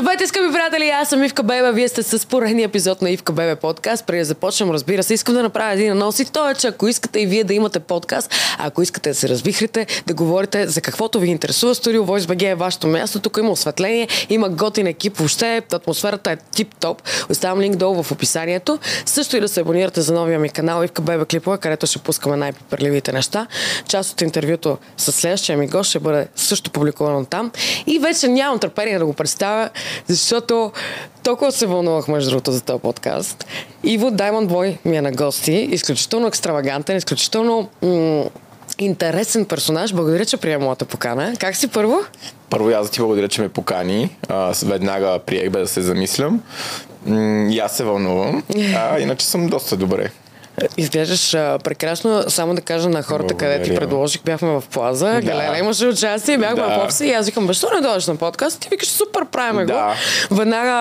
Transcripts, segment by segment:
Здравейте, скъпи приятели! Аз съм Ивка Бебе. Вие сте с поредния епизод на Ивка Бебе подкаст. Преди да започнем, разбира се, искам да направя един анонс и то е, че ако искате и вие да имате подкаст, ако искате да се развихрите, да говорите за каквото ви интересува, Studio Voice BG е вашето място. Тук има осветление, има готин екип, въобще атмосферата е тип-топ. Оставям линк долу в описанието. Също и да се абонирате за новия ми канал Ивка Бебе Клипове, където ще пускаме най-попърливите неща. Част от интервюто с следващия ми гост ще бъде също публикувано там. И вече нямам търпение да го представя, защото толкова се вълнувах, между другото, за този подкаст. Иво Даймонд Бой ми е на гости. Изключително екстравагантен, изключително м- интересен персонаж. Благодаря, че приема моята покана. Как си първо? Първо аз ти благодаря, че ме покани. А, веднага приех без да се замислям. М- и аз се вълнувам. А иначе съм доста добре. Изглеждаш а, прекрасно. Само да кажа на хората, Благодаря. къде ти предложих, бяхме в плаза. Да. Галера имаше участие, бяхме Да. в офиса и аз викам, защо не дойдеш на подкаст? Ти викаш, супер, правиме Да. го. Веднага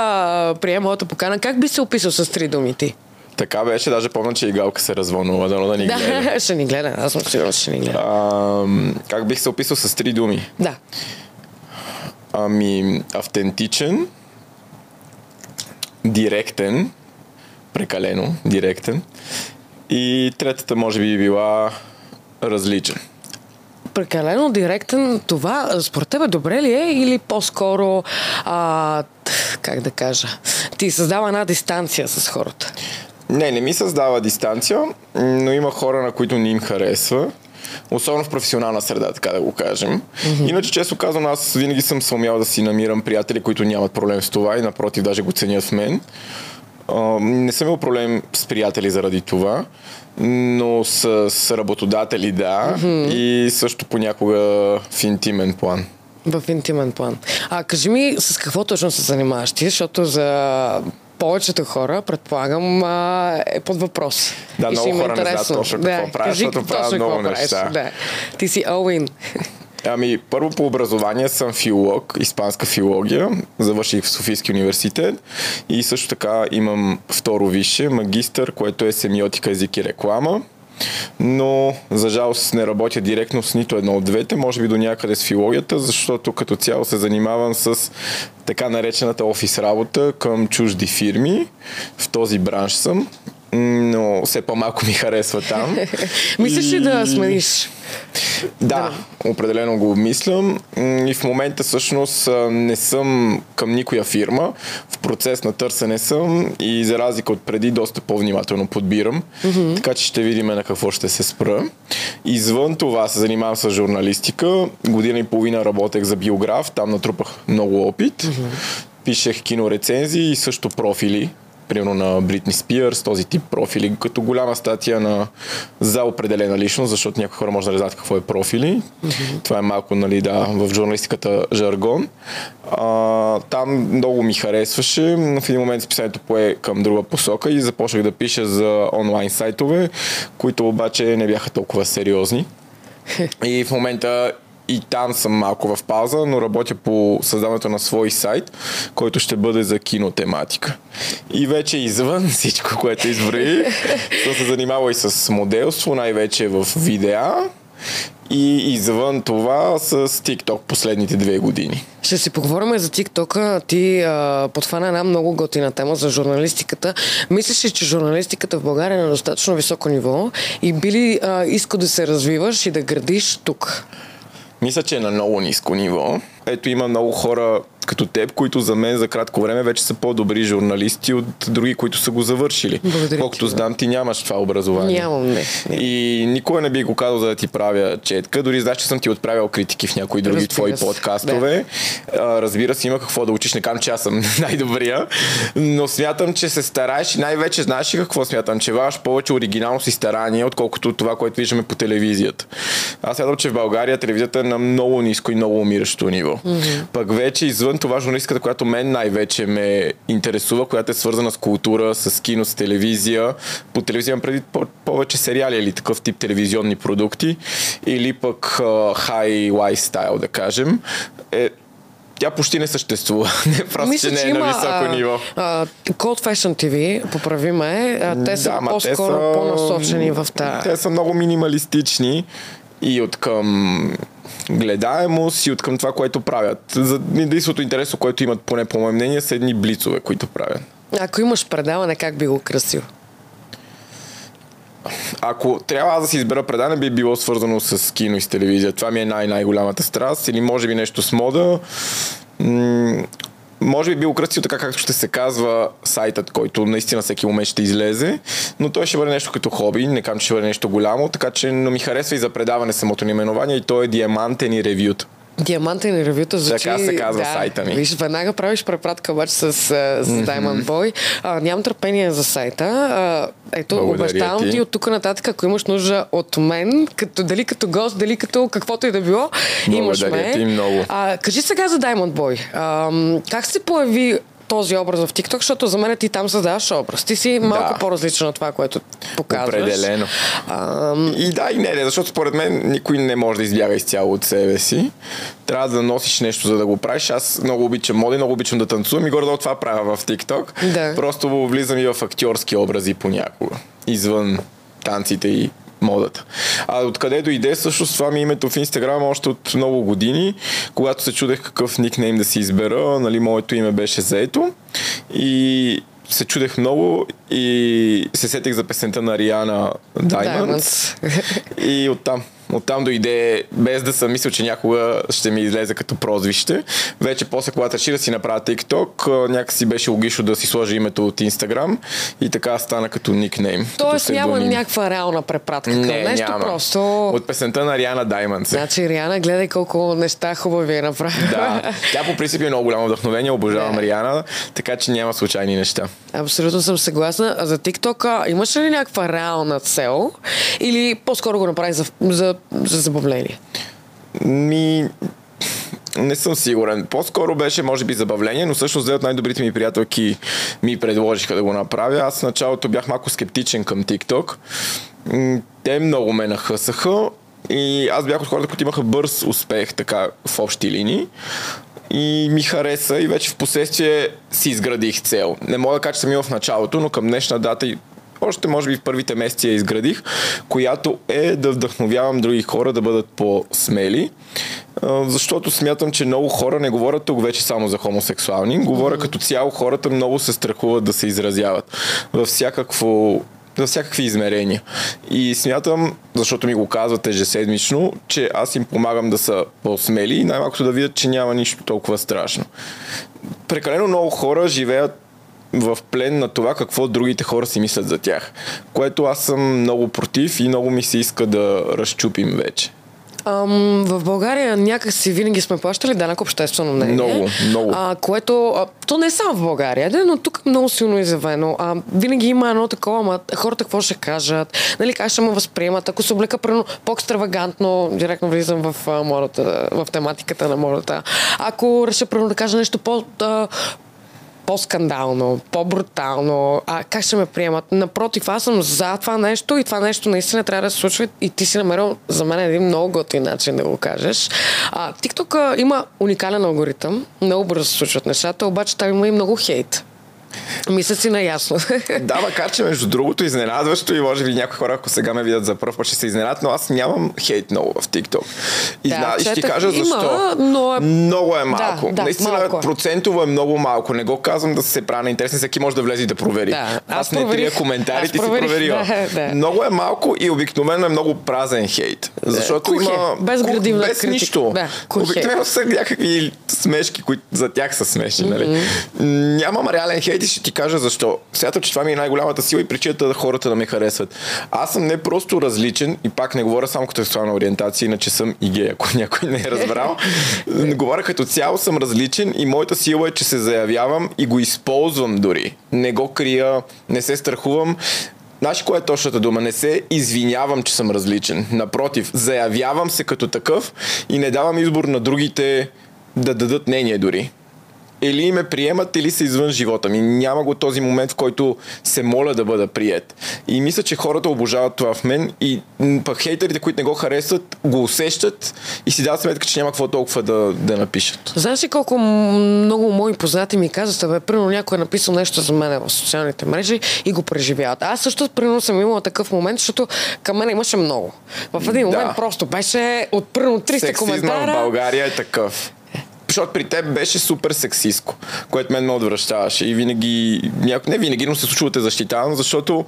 приема моята покана. Как би се описал с три думите? Така беше, даже помня, че и Галка се развълнува, дано да ни гледа. Да, ще ни гледа. Аз съм сигурен, ще ни гледа. А, как бих се описал с три думи? Да. Ами, автентичен, директен, прекалено директен. И третата може би била различен. Прекалено директен, това според тебе добре ли е или по-скоро, а, как да кажа, ти създава една дистанция с хората? Не, не ми създава дистанция, но има хора, на които не им харесва. Особено в професионална среда, така да го кажем. Mm-hmm. Иначе, често казвам, аз винаги съм съумял да си намирам приятели, които нямат проблем с това и напротив, даже го ценят в мен. Не съм имал проблем с приятели заради това, но с, с работодатели да mm-hmm. и също понякога в интимен план. В интимен план. А кажи ми с какво точно се занимаваш ти, защото за повечето хора, предполагам, а, е под въпрос. Да, И много е хора не знаят интересно. точно какво правя, кажи защото правя точно какво много правиш. неща. Да. Ти си Оуин. Ами, първо по образование съм филолог, испанска филология. Завърших в Софийски университет и също така имам второ висше, магистър, което е семиотика, език и реклама. Но, за жалост, не работя директно с нито едно от двете, може би до някъде с филологията, защото като цяло се занимавам с така наречената офис работа към чужди фирми. В този бранш съм, но все по-малко ми харесва там. Мислиш ли да смениш? да, определено го обмислям и в момента всъщност не съм към никоя фирма. В процес на търсене съм и за разлика от преди доста по-внимателно подбирам. Mm-hmm. Така че ще видим на какво ще се спра. Извън това се занимавам с журналистика. Година и половина работех за биограф. Там натрупах много опит. Mm-hmm. Пишех кинорецензии и също профили примерно на Бритни Спирс, този тип профили, като голяма статия на, за определена личност, защото някои хора може да не знаят какво е профили. Mm-hmm. Това е малко, нали, да, в журналистиката жаргон. А, там много ми харесваше, но в един момент списанието пое към друга посока и започнах да пиша за онлайн сайтове, които обаче не бяха толкова сериозни. И в момента и там съм малко в пауза, но работя по създаването на свой сайт, който ще бъде за кинотематика. И вече извън всичко, което изброи, съм се занимавал и с моделство, най-вече в видеа. И извън това с TikTok последните две години. Ще си поговорим за TikTok. Ти а, подхвана една много готина тема за журналистиката. Мислиш ли, че журналистиката в България е на достатъчно високо ниво и би ли а, искал да се развиваш и да градиш тук? Мисля, че е на много ниско ниво. Ето има много хора като теб, които за мен за кратко време вече са по-добри журналисти от други, които са го завършили. Благодаря Колкото да. знам, ти нямаш това образование. Нямам, не. И никога не би го казал, за да ти правя четка. Дори знаеш, че съм ти отправял критики в някои други Разбира твои се. подкастове. А, разбира се, има какво да учиш. Не казвам, че аз съм най-добрия, но смятам, че се стараеш и най-вече знаеш ли какво смятам, че ваш повече оригиналност и старание, отколкото това, което виждаме по телевизията. Аз смятам, че в България телевизията е на много ниско и много умиращо ниво. Mm-hmm. Пък вече извън това журналистиката, която мен най-вече ме интересува, която е свързана с култура, с кино, с телевизия. По телевизия имам преди по- повече сериали или такъв тип телевизионни продукти, или пък хай лайфстайл, да кажем. Е, тя почти не съществува. Не, просто, че не е на високо ниво. А, Cold Fashion TV, поправи ме, а, те са Да, ма те по-скоро са- по-насочени в тази. Те са много минималистични и от към гледаемост и от към това, което правят. За единственото интересно, което имат, поне по мое мнение, са едни блицове, които правят. Ако имаш предаване, как би го красил? Ако трябва аз да си избера предане, би било свързано с кино и с телевизия. Това ми е най-най-голямата страст. Или може би нещо с мода. Може би бил кръстил така, както ще се казва сайтът, който наистина всеки момент ще излезе, но той ще бъде нещо като хоби, не казвам, че ще бъде нещо голямо, така че но ми харесва и за предаване самото наименование и то е Диамантен и ревюта. Диамантен ревюта звучи... Така се казва да, сайта ми. Виж, веднага правиш препратка обаче с, с mm-hmm. Diamond Boy. А, нямам търпение за сайта. А, ето, Благодаря обещавам ти. ти от тук нататък, ако имаш нужда от мен, като, дали като гост, дали като каквото и да било, имаш Благодаря ме. ти много. А, кажи сега за Diamond Boy. А, как се появи този образ в TikTok, защото за мен ти там създаваш образ. Ти си малко Да. по-различен от това, което показваш. Определено. А, И да, и не, не, защото според мен никой не може да избяга изцяло от себе си. Трябва да носиш нещо, за да го правиш. Аз много обичам моди, много обичам да танцувам и горе това правя в TikTok. Да. Просто влизам и в актьорски образи понякога. Извън танците и модата. А откъде дойде всъщност това ми е името в Инстаграм още от много години, когато се чудех какъв никнейм да си избера, нали, моето име беше заето и се чудех много и се сетих за песента на Риана Diamonds. Diamonds. И оттам. Оттам дойде, без да съм мислил, че някога ще ми излезе като прозвище. Вече после, когато реши да си направя TikTok, някакси беше логично да си сложи името от Instagram и така стана като никнейм. Тоест като няма някаква реална препратка към Не, нещо, няма. просто... От песента на Риана Diamonds. Значи, Риана, гледай колко неща хубави е направила. Да, тя по принцип е много голямо вдъхновение, обожавам Да. Риана, така че няма случайни неща. Абсолютно съм съгласна. А за TikTok имаш ли някаква реална цел? Или по-скоро го направи за, за, за забавление? Ми, не съм сигурен. По-скоро беше, може би, забавление, но всъщност две от най-добрите ми приятелки ми предложиха да го направя. Аз в началото бях малко скептичен към TikTok. Те много ме нахъсаха и аз бях от хората, които имаха бърз успех така в общи линии. И ми хареса и вече в последствие си изградих цел. Не мога да кажа, че съм имал в началото, но към днешна дата още може би в първите месеци я изградих, която е да вдъхновявам други хора да бъдат по-смели. Защото смятам, че много хора не говорят тук вече само за хомосексуални. Говоря като цяло хората много се страхуват да се изразяват във всякакво за всякакви измерения. И смятам, защото ми го казват ежеседмично, че аз им помагам да са по-смели и най-малкото да видят, че няма нищо толкова страшно. Прекалено много хора живеят в плен на това какво другите хора си мислят за тях. Което аз съм много против и много ми се иска да разчупим вече. Ам, в България някак си винаги сме плащали данък обществено мнение. Много, много. А, което, а, то не е само в България, да, но тук е много силно изявено. А, винаги има едно такова, ама хората какво ще кажат, нали, как ще ме възприемат, ако се облека прено по-екстравагантно, директно влизам в а, модата, в тематиката на модата. Ако реша прено да кажа нещо по... А, по-скандално, по-брутално, а как ще ме приемат? Напротив, аз съм за това нещо и това нещо наистина трябва да се случва и ти си намерил за мен един много готин начин да го кажеш. А, TikTok има уникален алгоритъм, много бързо се случват нещата, обаче там има и много хейт. Мисля си наясно. Да, макар че между другото изненадващо и може би някои хора, ако сега ме видят за първ път, ще се изненадат, но аз нямам хейт много в TikTok. И, Да, зна- и ще ти кажа има, защо. но е- Много е малко. да, Наистина малко е. процентово е много малко. Не го казвам да се правя на интересен, всеки може да влезе и да провери. Да, аз, аз не трия коментарите си проверила. да, да. Много е малко и обикновено е много празен хейт. Защото кух е, има... без градивна без критика. нищо. Да, е. обикновено са някакви смешки, които за тях са смешни. Нали? Нямам реален хейт и ще ти кажа защо. Смятам, че това ми е най-голямата сила и причината да хората да ме харесват. Аз съм не просто различен и пак не говоря само като сексуална ориентация, иначе съм и гей, ако някой не е разбрал. говоря като цяло съм различен и моята сила е, че се заявявам и го използвам дори. Не го крия, не се страхувам. Знаеш кое е точната дума? Не се извинявам, че съм различен. Напротив, заявявам се като такъв и не давам избор на другите да дадат мнение дори. Или ме приемат, или са извън живота ми. Няма го този момент, в който се моля да бъда прият. И мисля, че хората обожават това в мен и пък хейтерите, които не го харесват, го усещат и си дават сметка, че няма какво толкова да, да напишат. Знаеш ли колко много мои познати ми казват, бе, примерно някой е написал нещо за мен в социалните мрежи и го преживяват. Аз също примерно съм имала такъв момент, защото към мен имаше много. В един момент да. просто беше от примерно 300 Сексизма коментара. в България е такъв защото при теб беше супер сексиско, което мен ме отвръщаваше и винаги, не винаги, но се случва те защитавам, защото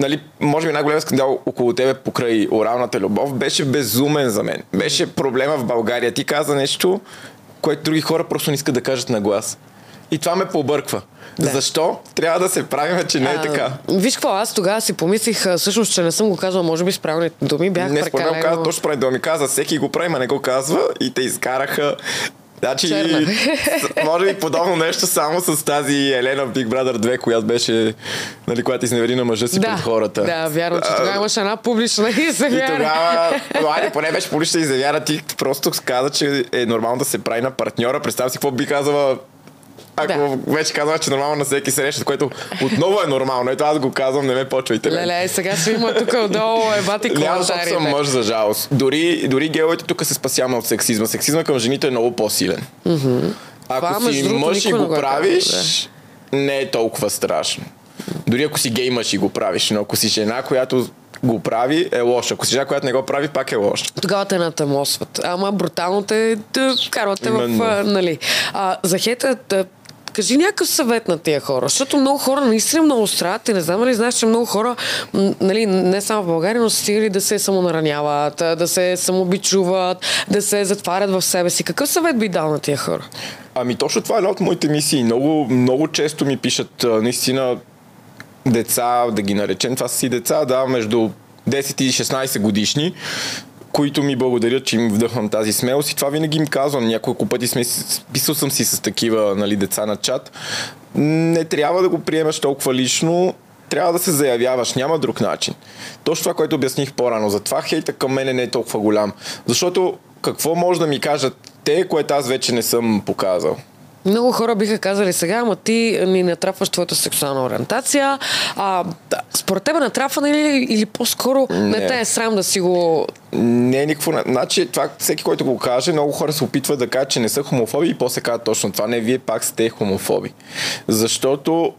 нали, може би най-големият скандал около тебе покрай оралната любов беше безумен за мен. Беше проблема в България. Ти каза нещо, което други хора просто не искат да кажат на глас. И това ме побърква. Да. Защо трябва да се правим, че не е така? виж какво, аз тогава си помислих, всъщност, че не съм го казвал, може би с правилните думи. Бях не, според каза точно правилни думи. Каза, всеки го прави, а не го казва и те изкараха Значи, Черна. може би подобно нещо само с тази Елена в Big Brother 2, която беше, нали, която изневери на мъжа си да, пред хората. Да, вярно, че тогава имаше една публична изявяра. И тогава, айде, поне беше публична изявяра, ти просто каза, че е нормално да се прави на партньора. Представя си какво би казала ако да. вече казваш, че нормално на всеки среща, което отново е нормално. Ето аз го казвам, не ме почвайте. Леле, сега ще има тук отдолу ебати защото съм мъж, за жалост. Дори, дори геовете тук се спасяваме от сексизма. Сексизма към жените е много по-силен. Mm-hmm. Ако Това, си мъж и го правиш, да. не е толкова страшно. Дори ако си гей мъж и го правиш, но ако си жена, която го прави, е лошо. Ако си жена, която не го прави, пак е лошо. Тогава те натамосват. Ама брутално те да карвате в... Нали. А, за хета, Кажи някакъв съвет на тия хора, защото много хора наистина много страдат и не знам ли знаеш, че много хора, нали, не само в България, но са стигали да се самонараняват, да се самобичуват, да се затварят в себе си. Какъв съвет би дал на тия хора? Ами точно това е една от моите мисии. Много, много често ми пишат наистина деца, да ги наречем, това са си деца, да, между 10 и 16 годишни, които ми благодарят, че им вдъхвам тази смелост и това винаги им казвам. Няколко пъти сме, писал съм си с такива нали, деца на чат. Не трябва да го приемаш толкова лично, трябва да се заявяваш, няма друг начин. Точно това, което обясних по-рано. Затова хейта към мене не е толкова голям. Защото какво може да ми кажат те, което аз вече не съм показал? Много хора биха казали сега, ама ти ни натрапваш твоята сексуална ориентация. А, според тебе натрапване или, или по-скоро не. не те е срам да си го... Не е никакво... Значи, това всеки, който го каже, много хора се опитват да кажат, че не са хомофоби и после казват точно това. Не, вие пак сте хомофоби. Защото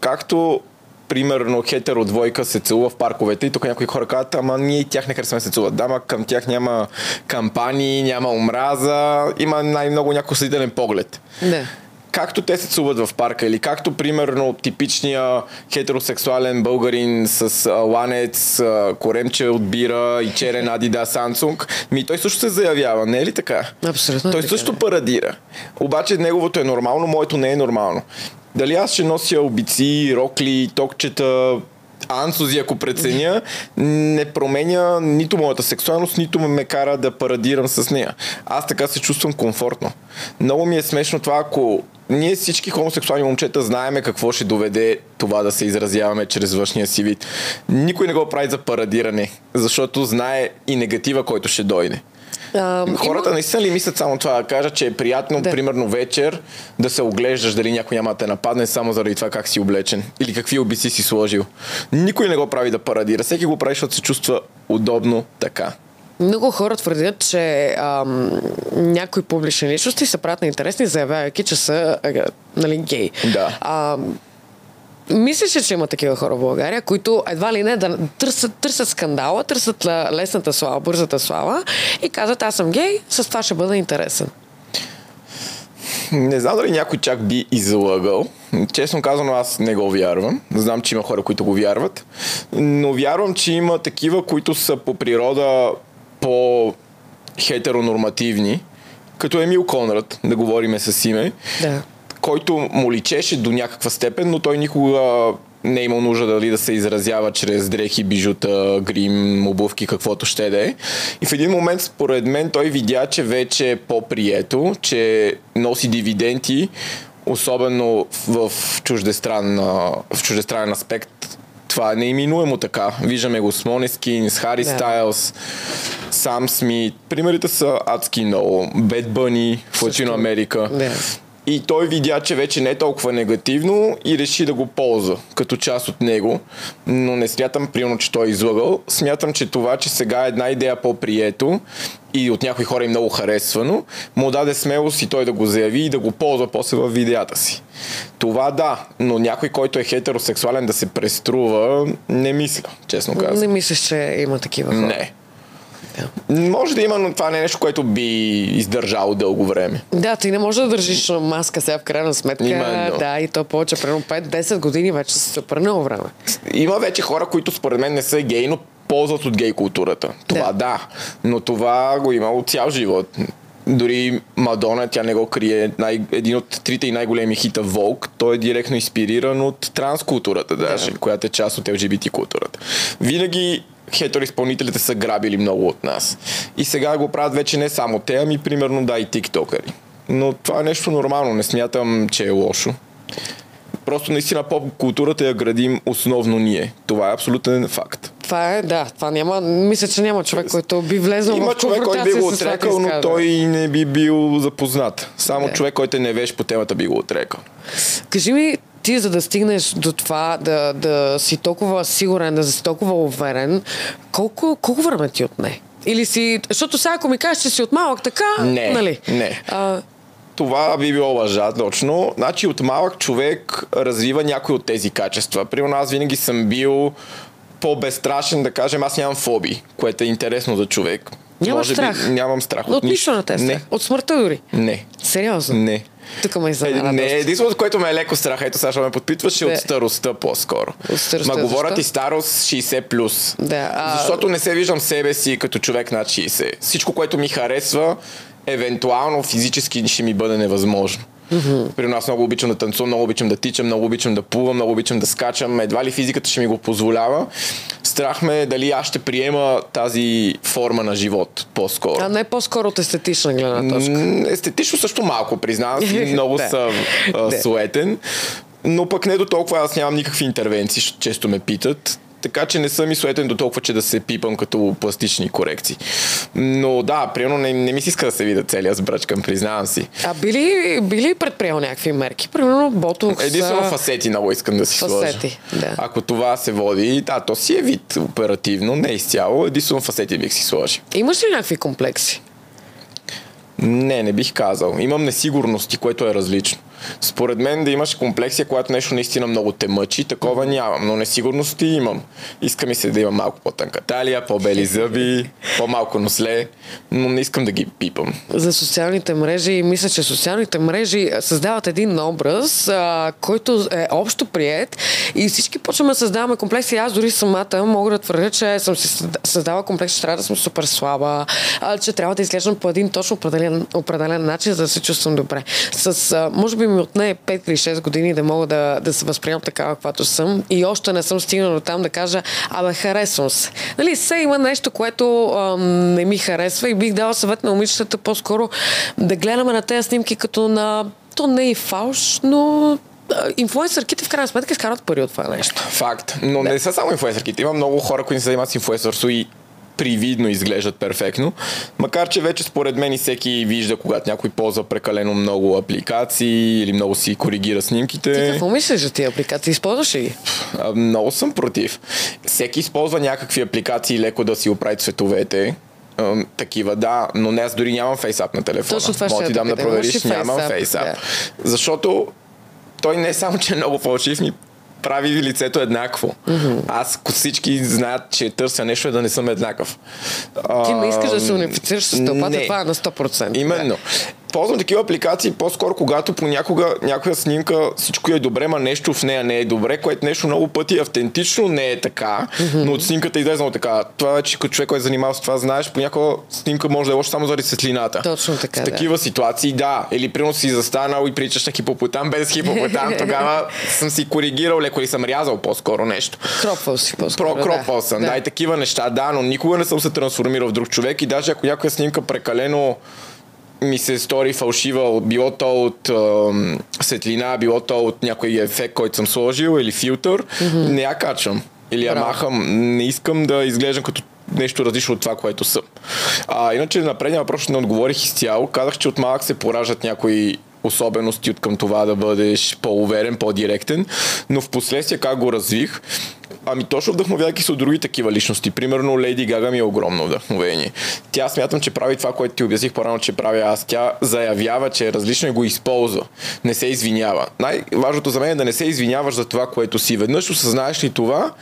както примерно хетеро двойка се целува в парковете и тук някои хора казват, ама ние и тях не харесваме се целуват. Да, ма към тях няма кампании, няма омраза, има най-много някой съдителен поглед. Да както те се цуват в парка или както примерно типичния хетеросексуален българин с а, ланец, а, коремче от бира и черен Adidas Samsung, ми той също се заявява, не е ли така? Абсолютно. Той така, също парадира. Обаче неговото е нормално, моето не е нормално. Дали аз ще нося обици, рокли, токчета, Ансози, ако преценя, не променя нито моята сексуалност, нито ме кара да парадирам с нея. Аз така се чувствам комфортно. Много ми е смешно това, ако ние всички хомосексуални момчета знаеме какво ще доведе това да се изразяваме чрез външния си вид. Никой не го прави за парадиране, защото знае и негатива, който ще дойде. А, Хората има... наистина ли мислят само това да кажа, че е приятно, да. примерно вечер, да се оглеждаш дали някой няма да те нападне само заради това как си облечен или какви обици си сложил. Никой не го прави да парадира. Всеки го прави, защото се чувства удобно така. Много хора твърдят, че ам, някои публични личности са правят на интересни, заявявайки, че са а, нали, гей. Да. А, Мислиш ли, че има такива хора в България, които едва ли не да търсят, търсят скандала, търсят лесната слава, бързата слава и казват аз съм гей, с това ще бъда интересен? Не знам дали някой чак би излъгал. Честно казано, аз не го вярвам. Знам, че има хора, които го вярват. Но вярвам, че има такива, които са по природа по хетеронормативни, като Емил Конрад, да говориме с име. Да който му личеше до някаква степен, но той никога не е имал нужда дали да се изразява чрез дрехи, бижута, грим, обувки, каквото ще да е. И в един момент, според мен, той видя, че вече е по-прието, че носи дивиденти, особено в чуждестранен, в чуждестранен аспект. Това е неиминуемо така. Виждаме го с Монескин, с Хари. Стайлс, Сам Смит. Примерите са адски много. Бед Бъни в Латино Америка. Yeah И той видя, че вече не е толкова негативно и реши да го ползва като част от него. Но не смятам, примерно, че той е излагал. Смятам, че това, че сега е една идея по-прието и от някои хора е много харесвано, му даде смелост и той да го заяви и да го ползва после в видеята си. Това да, но някой, който е хетеросексуален да се преструва, не мисля, честно казвам. Не мислиш, че има такива хора? Не. Може да има, но това не е нещо, което би издържало дълго време. Да, ти не можеш да държиш маска сега в крайна сметка. Именно. Да, и то повече, примерно 5-10 години вече са супер много време. Има вече хора, които според мен не са гей, но ползват от гей културата. Това да. да. Но това го има от цял живот. Дори Мадона, тя не го крие, най- един от трите и най-големи хита Волк, той е директно инспириран от транскултурата даже, Да. която е част от LGBT културата. Винаги хетероизпълнителите са грабили много от нас. И сега го правят вече не само те, ами примерно да и тиктокъри. Но това е нещо нормално, не смятам, че е лошо. Просто наистина поп културата я градим основно ние. Това е абсолютен факт. Това е, да, това няма, мисля, че няма човек, който би влезнал Има в човек, който би го отрекал, но той не би бил запознат. Само Да. човек, който е невеж по темата би го отрекал. Кажи ми, ти за да стигнеш до това, да, да си толкова сигурен, да си толкова уверен, колко, колко време ти отне? Или си... Защото сега, ако ми кажеш, че си от малък така, Не, нали? не. А, Това би било лъжа, точно. Значи от малък човек развива някои от тези качества. Примерно аз винаги съм бил по-безстрашен, да кажем, аз нямам фобии, което е интересно за човек. Нямаш Може страх? Би, нямам страх. от нищо на те е Не. От смъртта дори. Не. Сериозно? Не. Тук ме Е, изненада не, доста. единственото, което ме е леко страх, ето сега ще ме подпитваш, е от старостта по-скоро. От старостта, Ма говорят защо? и старост 60+. плюс. Да, а- Защото не се виждам себе си като човек над 60. Всичко, което ми харесва, евентуално физически ще ми бъде невъзможно. Mm-hmm. При нас много обичам да танцувам, много обичам да тичам, много обичам да плувам, много обичам да скачам. Едва ли физиката ще ми го позволява. Страх ме е дали аз ще приема тази форма на живот по-скоро. А не по-скоро от естетична гледна точка. Естетично също малко, признавам много съм суетен, но пък не до толкова, аз нямам никакви интервенции, често ме питат. Така че не съм и суетен до толкова, че да се пипам като пластични корекции. Но да, примерно не, не ми се иска да се видя целият сбръчкан, признавам си. А били, били предприел някакви мерки? Примерно ботокс. Единствено фасети много искам да си Фасети, сложа. да. Ако това се води, да, то си е вид оперативно, не изцяло. Единствено фасети бих си сложил. Имаш ли някакви комплекси? Не, не бих казал. Имам несигурности, което е различно. Според мен да имаш комплексия, когато нещо наистина много те мъчи, такова нямам, но несигурности имам. Иска ми се да имам малко по-тънка талия, по-бели зъби, по-малко носле, но не искам да ги пипам. за социалните мрежи. Мисля, че социалните мрежи създават един образ, а, който е общо прият и всички почваме да създаваме комплекси. Аз дори самата мога да твърдя, че съм си създа- създала комплекс, че трябва да съм супер слаба, а, че трябва да изглеждам по един точно определен, определен начин, за да се чувствам добре. С, а, може би ми отне 5 или 6 години да мога да, да се възприемам такава, каквато съм и още не съм стигнала до там да кажа, абе, харесвам се. Нали, все има нещо, което а, не ми харесва и бих дала съвет на момичетата по-скоро да гледаме на тези снимки като на... То не е фалш, но инфлуенсърките в крайна сметка изкарват пари от това нещо. Факт. Но не са само инфлуенсърките. Има много хора, които се занимават с инфлуенсърство и привидно изглеждат перфектно. Макар, че вече според мен и всеки вижда, когато някой ползва прекалено много апликации или много си коригира снимките. Ти какво мислиш за тия апликации? Използваш ли ги? А, Много съм против. Всеки използва някакви апликации леко да си оправи цветовете. Такива, да, но не аз дори нямам фейсап на телефона. Точно това Мога ще ти дам да провериш, нямам фейсап. Да. Защото той не е само, че е много фалшив, ми прави лицето еднакво. Mm-hmm. Аз, ако всички знаят, че търся нещо, е да не съм еднакъв. Ти не искаш да се унифицираш с тълпата, не. това е на 100%. Именно. Ползвам такива апликации по-скоро, когато понякога някоя снимка всичко е добре, ма нещо в нея не е добре, което нещо много пъти автентично не е така, но от снимката е излезнало така. Това вече като човек, който е занимава с това, знаеш, понякога снимка може да е лоша само заради светлината. Точно така, В да. такива ситуации, да. Или примерно си застанал и причаш на хипопотам без хипопотам, тогава съм си коригирал леко или съм рязал по-скоро нещо. Кропвал си по-скоро. Про, кропал съм, да. и такива неща, да, но никога не съм се трансформирал в друг човек и даже ако някоя снимка прекалено ми се стори фалшива, било то от ам, светлина, било то от някой ефект, който съм сложил или филтър, mm-hmm. не я качвам. Или я Браво. махам. Не искам да изглеждам като нещо различно от това, което съм. А, иначе на предния въпрос не отговорих изцяло. Казах, че от малък се поражат някои особености от към това да бъдеш по-уверен, по-директен, но в последствие как го развих, Ами точно вдъхновявайки се от други такива личности. Примерно Лейди Гага ми е огромно вдъхновение. Тя смятам, че прави това, което ти обясних по-рано, че правя аз. Тя заявява, че е различно и го използва. Не се извинява. Най-важното за мен е да не се извиняваш за това, което си. Веднъж осъзнаеш ли това,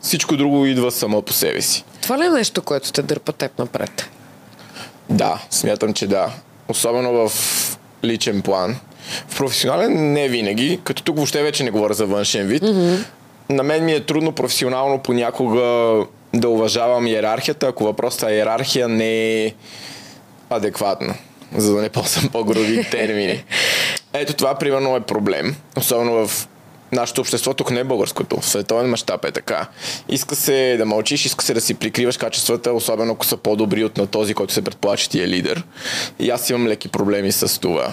всичко друго идва само по себе си. Това ли е нещо, което те дърпа теб напред? Да, смятам, че да. Особено в личен план. В професионален не винаги, като тук въобще вече не говоря за външен вид. Mm-hmm. На мен ми е трудно професионално понякога да уважавам иерархията, ако въпросът е иерархия не е адекватна, за да не ползвам по-груби термини. Ето това примерно е проблем, особено в нашето общество, тук не е българското, в световен мащаб е така. Иска се да мълчиш, иска се да си прикриваш качествата, особено ако са по-добри от на този, който се предполага, че ти е лидер. И аз имам леки проблеми с това.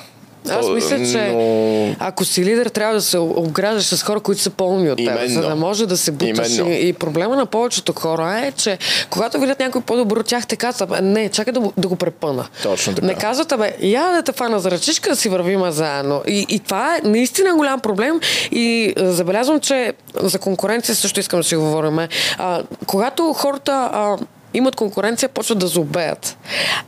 Аз мисля, че но... ако си лидер, трябва да се обграждаш с хора, които са по-умни от теб, Именно. за да може да се буташ. И, и проблема на повечето хора е, че когато видят някой по-добър от тях, те казват, не, чакай да, да го препъна. Точно така. Не казват, бе, я да те фана за ръчичка, да си вървим заедно. И, и това е наистина голям проблем и забелязвам, че за конкуренция също искам да си говорим. А, когато хората а, имат конкуренция, почват да зубеят.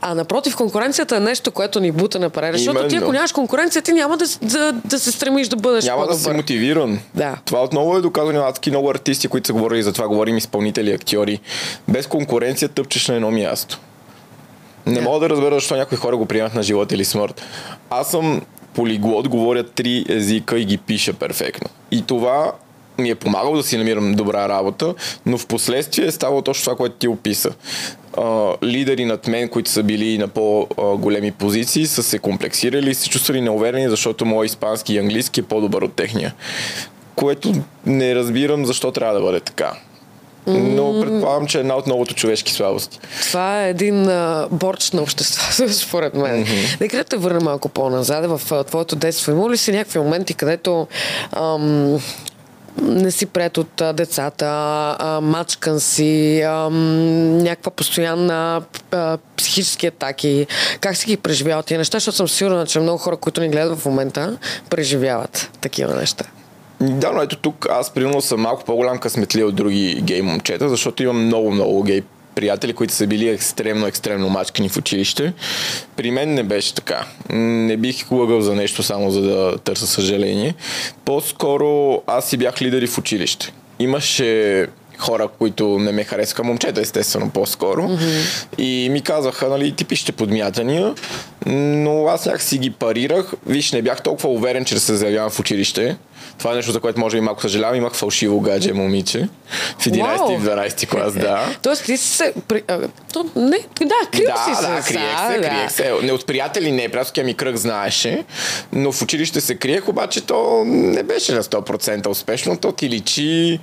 А напротив, конкуренцията е нещо, което ни бута напред. Защото Именно. ти, ако нямаш конкуренция, ти няма да, да, да се стремиш да бъдеш Няма по-добър. да си мотивиран. Да. Това отново е доказано на таки много артисти, които са говорили за това, говорим изпълнители, актьори. Без конкуренция тъпчеш на едно място. Не yeah. мога да разбера защо някои хора го приемат на живот или смърт. Аз съм полиглот, говоря три езика и ги пиша перфектно. И това ми е помагало да си намирам добра работа, но в последствие е ставало точно това, което ти описа. А, лидери над мен, които са били на по-големи позиции, са се комплексирали и се чувствали неуверени, защото моят испански и английски е по-добър от техния. Което не разбирам защо трябва да бъде така. Но предполагам, че е една от новото човешки слабости. Това е един а, борч на обществото, според мен. Mm-hmm. Нека те върна малко по-назад в а, твоето детство. Има ли си някакви моменти, където ам, не си пред от децата, мачкан си, някаква постоянна психически атаки. Как си ги преживяват тия неща? Защото съм сигурна, че много хора, които ни гледат в момента, преживяват такива неща. Да, но ето тук аз примерно съм малко по-голям късметли от други гей момчета, защото имам много, много гей приятели, които са били екстремно, екстремно мачкани в училище. При мен не беше така. Не бих лъгал за нещо само за да търся съжаление. По-скоро аз си бях лидери в училище. Имаше хора, които не ме харесаха, момчета естествено по-скоро. Mm-hmm. И ми казаха, нали, ти пишете подмятания, но аз някак си ги парирах. Виж, не бях толкова уверен, че да се заявявам в училище. Това е нещо, за което може би малко съжалявам. Имах фалшиво гадже момиче в 11 wow. и 12 клас, да. Тоест ти се... При... То, не, да, крил да, си се. Да, криех се, да. криех се. Не от приятели не, приятелския ми кръг знаеше, но в училище се криех, обаче то не беше на 100% успешно. То ти личи,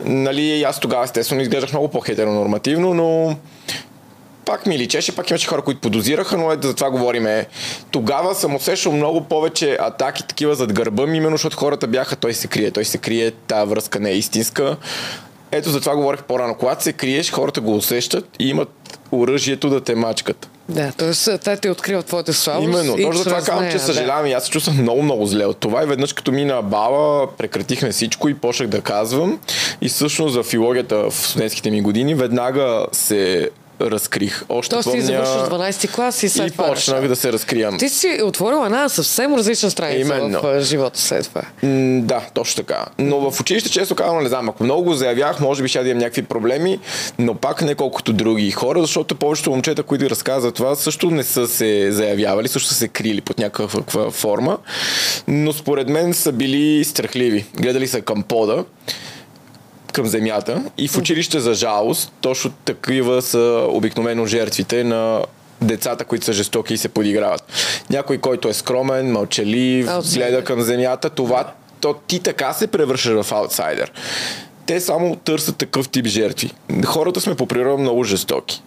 нали, аз тогава естествено изглеждах много по-хетеронормативно, но пак ми личеше, пак имаше хора, които подозираха, но е, за това говориме. Тогава съм усещал много повече атаки такива зад гърба ми, именно защото хората бяха, той се крие, той се крие, тази връзка не е истинска. Ето за това говорих по-рано. Когато се криеш, хората го усещат и имат оръжието да те мачкат. Да, т.е. те ти откриват твоите слабост. Именно, точно за това казвам, че съжалявам да. и аз се чувствам много, много зле от това и веднъж като мина баба, прекратихме всичко и почнах да казвам и всъщност за филологията в студентските ми години веднага се разкрих. Още Тоест помня... ти завършиш 12 клас и след и почнах да се разкривам. Ти си отворил една съвсем различна страница Именно. в живота след това. М- да, точно така. Но в училище, често казвам, не знам, ако много го заявях, може би ще да имам някакви проблеми, но пак не колкото други хора, защото повечето момчета, които разказват това, също не са се заявявали, също са се крили под някаква форма, но според мен са били страхливи. Гледали са към пода към земята и в училище за жалост точно такива са обикновено жертвите на децата, които са жестоки и се подиграват. Някой, който е скромен, мълчалив, гледа към земята, това то ти така се превръщаш в аутсайдер. Те само търсят такъв тип жертви. Хората сме по природа много жестоки.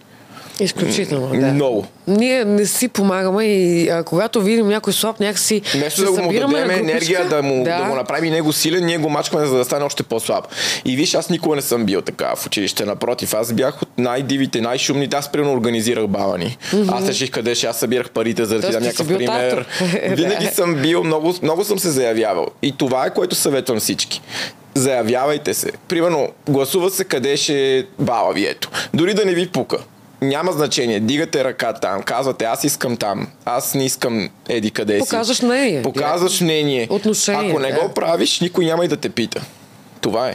Изключително, да. Много. Ние не си помагаме и а, когато видим някой слаб, някакси Вместо да му дадем енергия, да, му, да. да го направи него силен, ние го мачкаме, за да стане още по-слаб. И виж, аз никога не съм бил така в училище. Напротив, аз бях от най-дивите, най-шумните. Аз примерно организирах балани. Mm-hmm. Аз реших къде ще, аз събирах парите, за да ти дам някакъв пример. Винаги съм бил, много, много съм се заявявал. И това е което съветвам всички. Заявявайте се. Примерно, гласува се къде ще е бала ви ето. Дори да не ви пука. Няма значение. Дигате ръка там, казвате аз искам там, аз не искам еди къде си. Показваш мнение. Показваш мнение. Отношение, Ако не да. го правиш, никой няма и да те пита. Това е.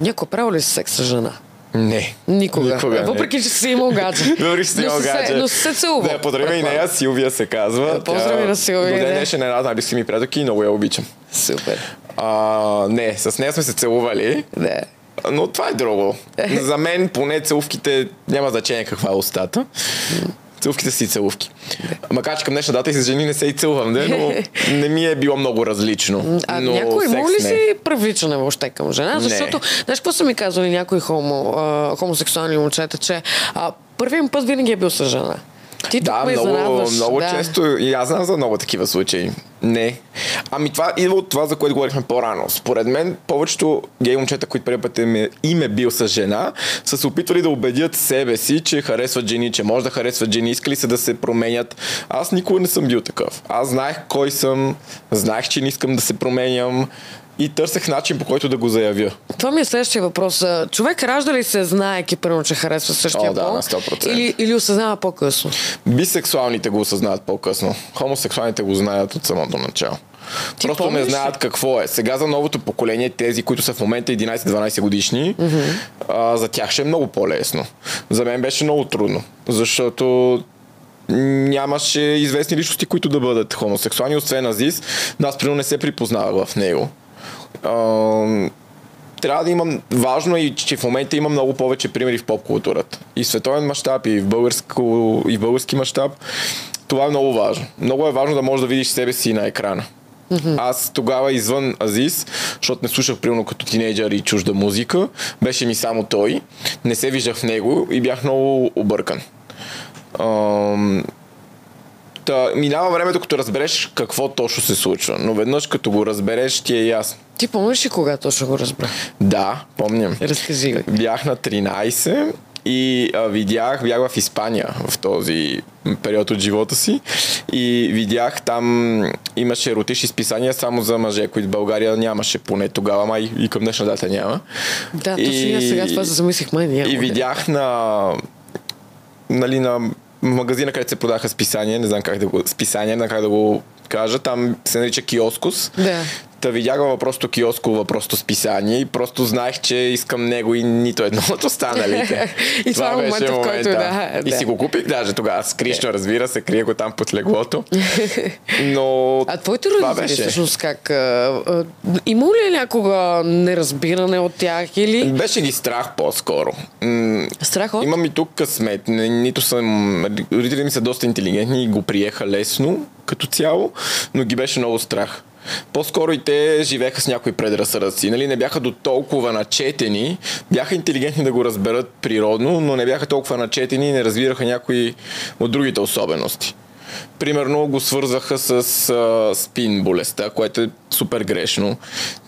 Някой правил ли си секс с жена? Не. Никога. Никога не. Въпреки, че си имал гадже. Въпреки, че си имал си гадже. Но си се целувал. Да, поздравя и нея, Силвия се казва. Поздрави на Силвия, До ден днешен е една от най-близки ми приятелки и много я обичам. Супер. А, не, с нея сме се целували. Да. Но това е друго. За мен поне целувките няма значение каква е устата. Целувките си целувки. Макар че към днешна дата и с жени не се и целувам, не, но не ми е било много различно. А но някой има ли си привличане въобще към жена? Не. Защото, знаеш какво са ми казали някои хомо, а, хомосексуални момчета, че а, първият път винаги е бил с жена. Ти Да, много, много да. често. И аз знам за много такива случаи. Не. Ами това идва от това, за което говорихме по-рано. Според мен, повечето гей момчета, които първи път им е, им е бил с жена, са се опитвали да убедят себе си, че харесват жени, че може да харесват жени, искали са да се променят. Аз никога не съм бил такъв. Аз знаех кой съм, знаех, че не искам да се променям и търсех начин по който да го заявя. Това ми е следващия въпрос. Човек ражда ли се, знаеки, примерно, че харесва същия О, да, пол? на 100%. Или, или осъзнава по-късно? Бисексуалните го осъзнават по-късно. Хомосексуалните го знаят от самото начало. Ти Просто не помниш ли? знаят какво е. Сега за новото поколение, тези, които са в момента 11-12 годишни, mm-hmm. а, за тях ще е много по-лесно. За мен беше много трудно, защото нямаше известни личности, които да бъдат хомосексуални, освен Азис. Но аз примерно не се припознавах в него. Трябва да имам. Важно е, че в момента има много повече примери в поп културата. И в световен мащаб, и в, българско, и в български мащаб. Това е много важно. Много е важно да можеш да видиш себе си на екрана. Mm-hmm. Аз тогава извън Азис, защото не слушах примерно като тинейджър и чужда музика, беше ми само той, не се виждах в него и бях много объркан. Ам, Та, минава времето, като разбереш какво точно се случва, но веднъж като го разбереш, ти е ясно. Ти помниш ли кога точно го разбра? Да, помням. Разкажи ми. Бях на 13 и а, видях, бях в Испания в този период от живота си и видях там имаше еротични списания само за мъже, които в България нямаше поне тогава, май и към днешна дата няма. Да, точно и сега това се замислих, май няма. И видях на нали, на магазина, където се продаха списания, не знам как да го, списания, не знам как да го кажа, там се нарича Киоскус. Да. Та видях го въпросто киоско, въпросто списание и просто знаех, че искам него и нито едно от останалите. И това е момента, в който да, И да. си го купих даже тогава. Скришно, разбира се, крия го там под леглото. Но А твоите това родители беше. всъщност как? А, а, има ли някога неразбиране от тях или Беше ги страх по-скоро. М, страх от? Имам и тук късмет. Нито съм... Родителите ми са доста интелигентни и го приеха лесно като цяло, но ги беше много страх. По-скоро и те живееха с някои предразсъдъци. Нали? Не бяха до толкова начетени. Бяха интелигентни да го разберат природно, но не бяха толкова начетени и не разбираха някои от другите особености. Примерно го свързаха с а, спин болестта, което е супер грешно.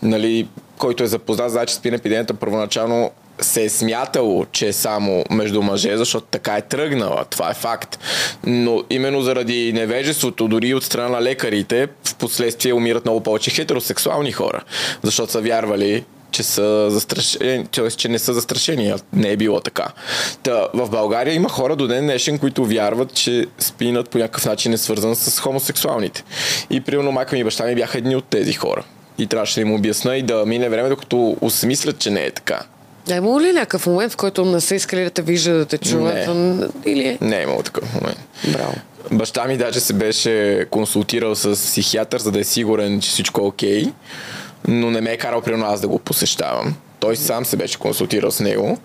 Нали, който е запознат, знае, че спин епидемията първоначално се е смятало, че е само между мъже, защото така е тръгнала. Това е факт. Но именно заради невежеството, дори от страна на лекарите, в последствие умират много повече хетеросексуални хора. Защото са вярвали, че, са застрашени, т.е. че не са застрашени. Не е било така. Та, в България има хора до ден днешен, които вярват, че спинът по някакъв начин е свързан с хомосексуалните. И примерно майка ми и баща ми бяха едни от тези хора. И трябваше да им обясна и да мине време, докато осмислят, че не е така. А имало ли някакъв момент, в който не са искали да те виждат, да те чуват? Или... Не е имало такъв момент. Браво. Баща ми даже се беше консултирал с психиатър, за да е сигурен, че всичко е окей, но не ме е карал примерно аз да го посещавам. Той сам се беше консултирал с него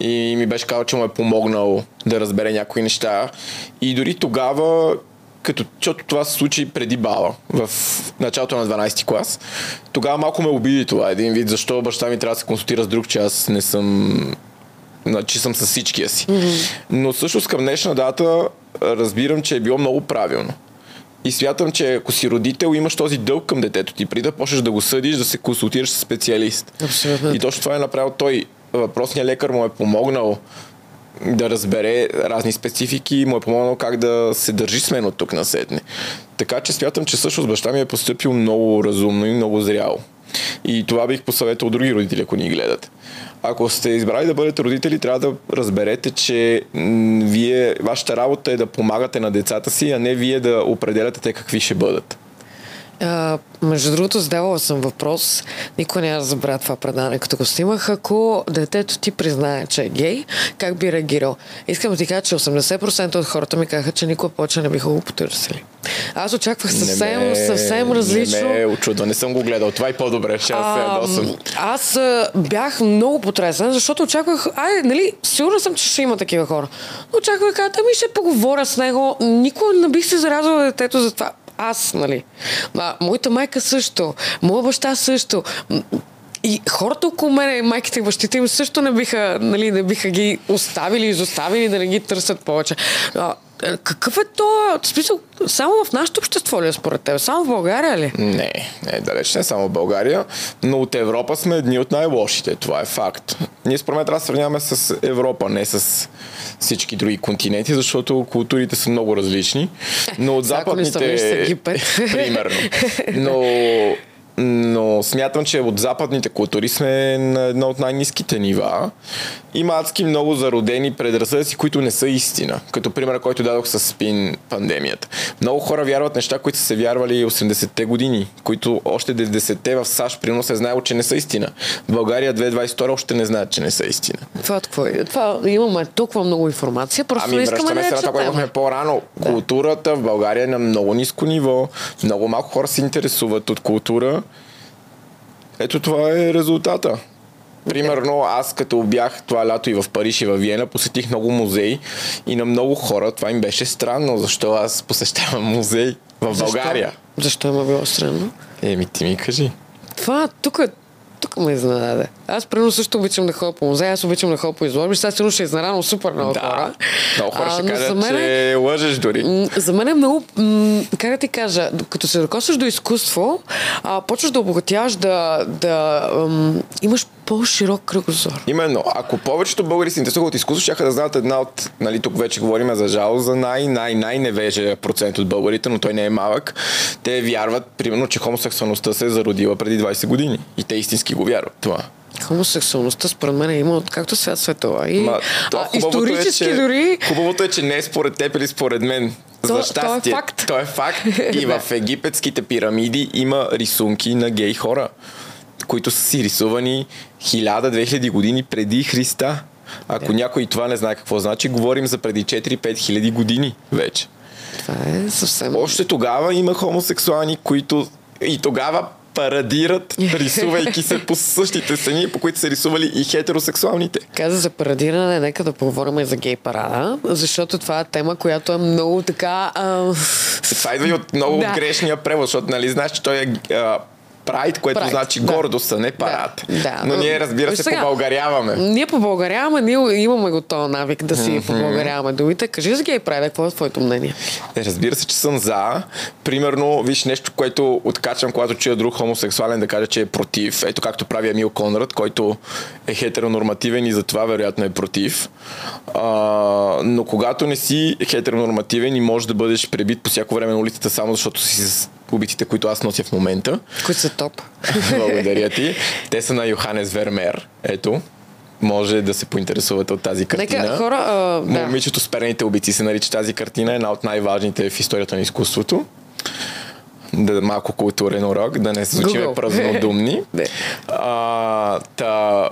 и ми беше казал, че му е помогнал да разбере някои неща. И дори тогава, като, защото това се случи преди бала, в началото на 12 клас, тогава малко ме обиди това един вид, защо баща ми трябва да се консултира с друг, че аз не съм че съм с всичкия си. Mm-hmm. Но също към днешна дата разбирам, че е било много правилно. И смятам, че ако си родител, имаш този дълг към детето ти, преди да почнеш да го съдиш, да се консултираш с специалист. Абсолютно. И точно това е направил той. Въпросният лекар му е помогнал да разбере разни специфики и му е помогнал как да се държи с мен от тук на седне. Така че смятам, че всъщност баща ми е поступил много разумно и много зряло. И това бих посъветвал други родители, ако ни гледат. Ако сте избрали да бъдете родители, трябва да разберете, че вие, вашата работа е да помагате на децата си, а не вие да определяте те какви ще бъдат. А, между другото, задавала съм въпрос. Никой няма да забравя това предание, като го снимах. Ако детето ти признае, че е гей, как би реагирал? Искам да ти кажа, че 80% от хората ми казаха, че никога повече не биха го потърсили. Аз очаквах съвсем, не ме, съвсем различно. Не ме очудва, не съм го гледал. Това е по-добре, ще аз се Аз а, бях много потресен, защото очаквах, ай, нали, сигурна съм, че ще има такива хора. Но очаквах кажа, ами ще поговоря с него. Никога не бих се зарадвала детето за това аз, нали. А, моята майка също, моя баща също. И хората около мен, майките и бащите им също не биха, нали, не биха ги оставили, изоставили да не ги търсят повече. А, какъв е то? Смисъл, само в нашето общество ли е според теб? Само в България ли? Не, не, далеч не само в България, но от Европа сме едни от най-лошите. Това е факт. Ние според мен трябва да сравняваме с Европа, не с всички други континенти, защото културите са много различни. Но от западните... примерно. Но но смятам, че от западните култури сме на едно от най-низките нива. Има адски много зародени предразсъдъци, които не са истина. Като пример, който дадох с спин пандемията. Много хора вярват неща, които са се вярвали 80-те години, които още 90-те в САЩ примерно се знаело, че не са истина. В България 2022 още не знаят, че не са истина. Това, това, това имаме толкова много информация, просто ами, искаме да се на това, което имахме по-рано. Да. Културата в България е на много ниско ниво. Много малко хора се интересуват от култура. Ето това е резултата. Примерно аз като бях това лято и в Париж и в Виена, посетих много музеи и на много хора това им беше странно, защо аз посещавам музей в защо? България. Защо има било странно? Еми ти ми кажи. Това тук тук ме изненада. Аз примерно също обичам да ходя по музея, аз обичам да ходя по изложби. Сега сигурно ще изненадам супер много да. хора. Много хора ще кажат, мен, че лъжеш дори. За мен е много, как да ти кажа, като се докосваш до изкуство, а, почваш да обогатяваш, да, да ам, имаш по-широк кръгозор. Именно. Ако повечето българи се интересуват от изкуство, ще да знаят една от, нали, тук вече говорим за жал, за най, най, най невежа процент от българите, но той не е малък. Те вярват, примерно, че хомосексуалността се е зародила преди 20 години. И те истински го вярват. Това. Хомосексуалността според мен е има както свят светова. И, Ма, то, а, исторически е, че, дори... Хубавото е, че не е според теб или според мен. То, За щастие. То е факт. То е факт. И в египетските пирамиди има рисунки на гей хора които са си рисувани 1000-2000 години преди Христа. Ако yeah. някой това не знае какво значи, говорим за преди 4-5 хиляди години вече. Това е съвсем... Още тогава има хомосексуални, които и тогава парадират, рисувайки се по същите сцени, по които са рисували и хетеросексуалните. Каза за парадиране, нека да поговорим и за гей парада, защото това е тема, която е много така... А... Това идва и от много да. грешния превод, защото нали знаеш, че той е а, Прайд, което Pride, значи да. гордост, а не парад. Да, да. Но ние, разбира се, сега, побългаряваме. Ние побългаряваме, ние имаме го този навик да си mm-hmm. побългаряваме думите. Кажи за гей прайд, какво е твоето мнение? Е, разбира се, че съм за. Примерно, виж нещо, което откачам, когато чуя друг хомосексуален да каже, че е против. Ето както прави Емил Конрад, който е хетеронормативен и затова вероятно е против. А, но когато не си хетеронормативен и можеш да бъдеш пребит по всяко време на улицата само защото си с убитите, които аз нося в момента. Които са топ. Благодаря ти. Те са на Йоханес Вермер. Ето може да се поинтересувате от тази картина. Нека хора, а, да. Момичето с перените убийци се нарича тази картина. Една от най-важните в историята на изкуството. Да, малко културен урок, да не се звучиме празнодумни. а, та,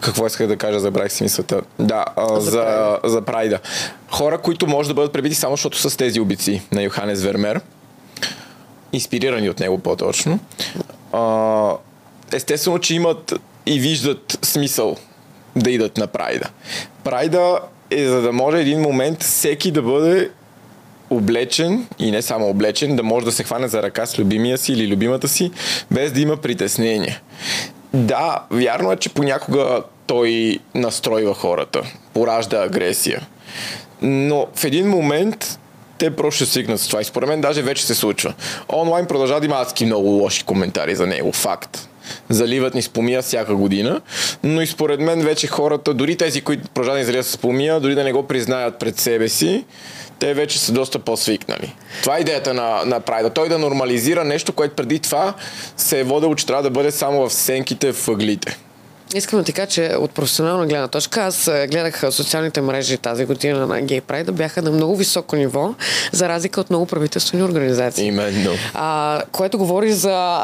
какво исках да кажа, забравих си мисълта. Да, а, за, за, за Прайда. Хора, които може да бъдат пребити само защото са с тези убийци на Йоханес Вермер. Инспирирани от него по-точно. А, естествено, че имат и виждат смисъл да идат на Прайда. Прайда е за да може един момент всеки да бъде облечен и не само облечен, да може да се хване за ръка с любимия си или любимата си, без да има притеснение. Да, вярно е, че понякога той настройва хората, поражда агресия. Но в един момент те просто ще свикнат с това. И според мен даже вече се случва. Онлайн продължава да има адски много лоши коментари за него. Факт. Заливат ни спомия всяка година, но и според мен вече хората, дори тези, които продължават да излизат с дори да не го признаят пред себе си, те вече са доста по-свикнали. Това е идеята на, на Прайда. Той да нормализира нещо, което преди това се е водело, че трябва да бъде само в сенките, в ъглите. Искам да ти кажа, че от професионална гледна точка, аз гледах социалните мрежи тази година на Гей Прайда, бяха на много високо ниво, за разлика от много правителствени организации. Именно. А, което говори за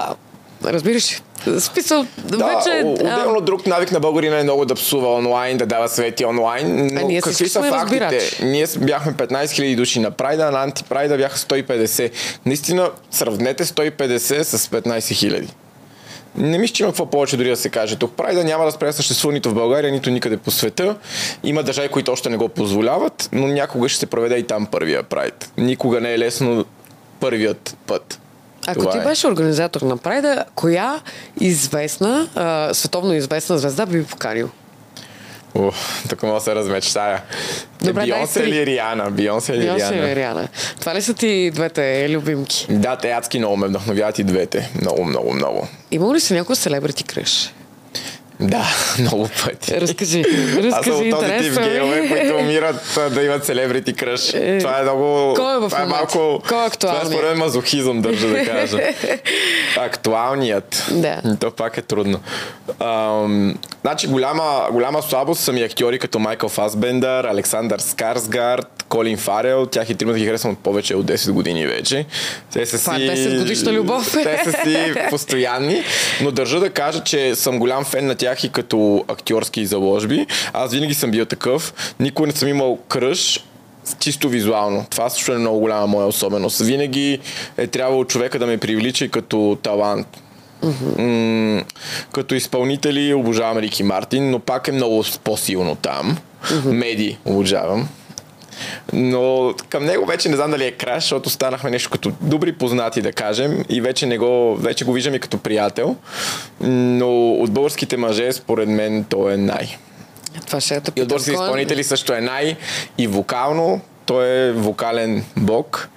Разбираш, смисъл, да, вече... Отделно а... друг навик на българина е много да псува онлайн, да дава съвети онлайн, но а ние какви са фактите? Разбирач. Ние бяхме 15 000 души на Прайда, на антипрайда бяха 150. Наистина, сравнете 150 с 15 000. Не мисля, че има какво повече дори да се каже. Тук Прайда няма да спре съществува нито в България, нито никъде по света. Има държави, които още не го позволяват, но някога ще се проведе и там първия Прайд. Никога не е лесно първият път. Ако Това ти е. беше организатор на Прайда, коя известна, а, световно известна звезда би поканил? Тук мога да се размечтая. Добре, Бионсе или Риана? Бионсе или Бионсе или Риана? Това ли са ти двете любимки? Да, те адски много ме вдъхновяват и двете. Много, много, много. Има ли си някой селебрити кръж? Да, много пъти. Разкажи. Разкажи Аз съм от този тип гейове, които умират да имат селебрити кръж. Е, това е много... Кой е в това е малко... Кой е Това е според мазохизъм, държа да кажа. Актуалният. Да. То пак е трудно. Ам, значи голяма, голяма слабост са ми актьори като Майкъл Фасбендър, Александър Скарсгард, Колин Фарел. Тях и тримата ги харесвам от повече от 10 години вече. Те са си... 10 годишна любов. Те са си постоянни. Но държа да кажа, че съм голям фен на тях и като актьорски заложби. Аз винаги съм бил такъв. Никой не съм имал кръж, чисто визуално. Това също е много голяма моя особеност. Винаги е трябвало човека да ме привлича и като талант. Mm-hmm. М- като изпълнители обожавам Рики Мартин, но пак е много по-силно там. Mm-hmm. Меди обожавам. Но към него вече не знам дали е краш, защото станахме нещо като добри познати, да кажем, и вече, не го, вече го виждам и като приятел. Но от българските мъже, според мен, той е най. Това ще е И от българските изпълнители също е най. И вокално, той е вокален бог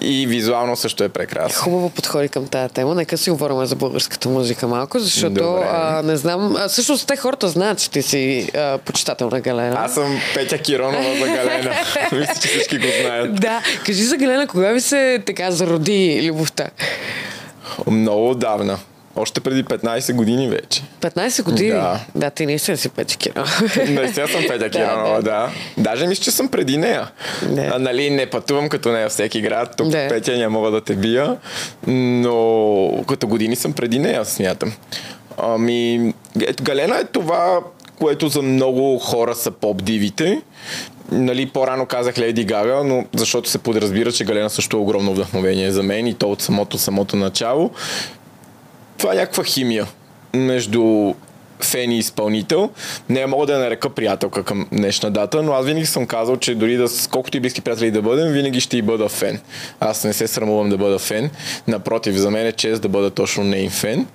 и визуално също е прекрасно. Хубаво подходи към тази тема. Нека си говорим за българската музика малко, защото а, не знам. А, всъщност те хората знаят, че ти си а, почитател на Галена. Аз съм Петя Киронова за Галена. Мисля, че всички го знаят. Да. Кажи за Галена, кога ви се така зароди любовта? Много отдавна. Още преди 15 години вече. 15 години? Да. Да, ти наистина си Петя Киронова. Наистина съм Петя Киронова, да, да. Даже мисля, че съм преди нея. А, нали, не пътувам като нея всеки град. Тук да. Петя няма мога да те бия, но като години съм преди нея, смятам. Ами, Галена е това, което за много хора са поп-дивите. Нали, по-рано казах Леди Гага, но защото се подразбира, че Галена също е огромно вдъхновение за мен и то от самото самото начало това е някаква химия между фен и изпълнител. Не мога да я нарека приятелка към днешна дата, но аз винаги съм казал, че дори да колкото и близки приятели да бъдем, винаги ще и бъда фен. Аз не се срамувам да бъда фен. Напротив, за мен е чест да бъда точно нейн фен.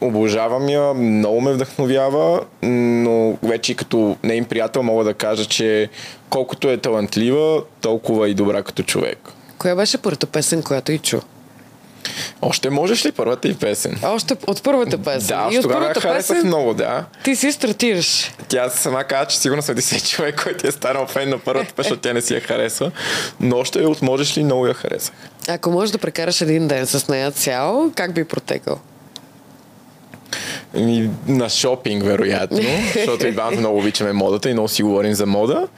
Обожавам я, много ме вдъхновява, но вече и като нейн приятел мога да кажа, че колкото е талантлива, толкова и добра като човек. Коя беше първата песен, която и чу? Още можеш ли първата и песен? Още от първата песен. Да, и от тогава я харесах песен, много, да. Ти си стартираш. Тя сама каза, че сигурно са 10 човек, който е станал фен на първата песен, тя не си я харесва. Но още от можеш ли много я харесах. Ако можеш да прекараш един ден с нея цял, как би протекал? Ми, на шопинг, вероятно, защото и двамата много обичаме модата и много си говорим за мода.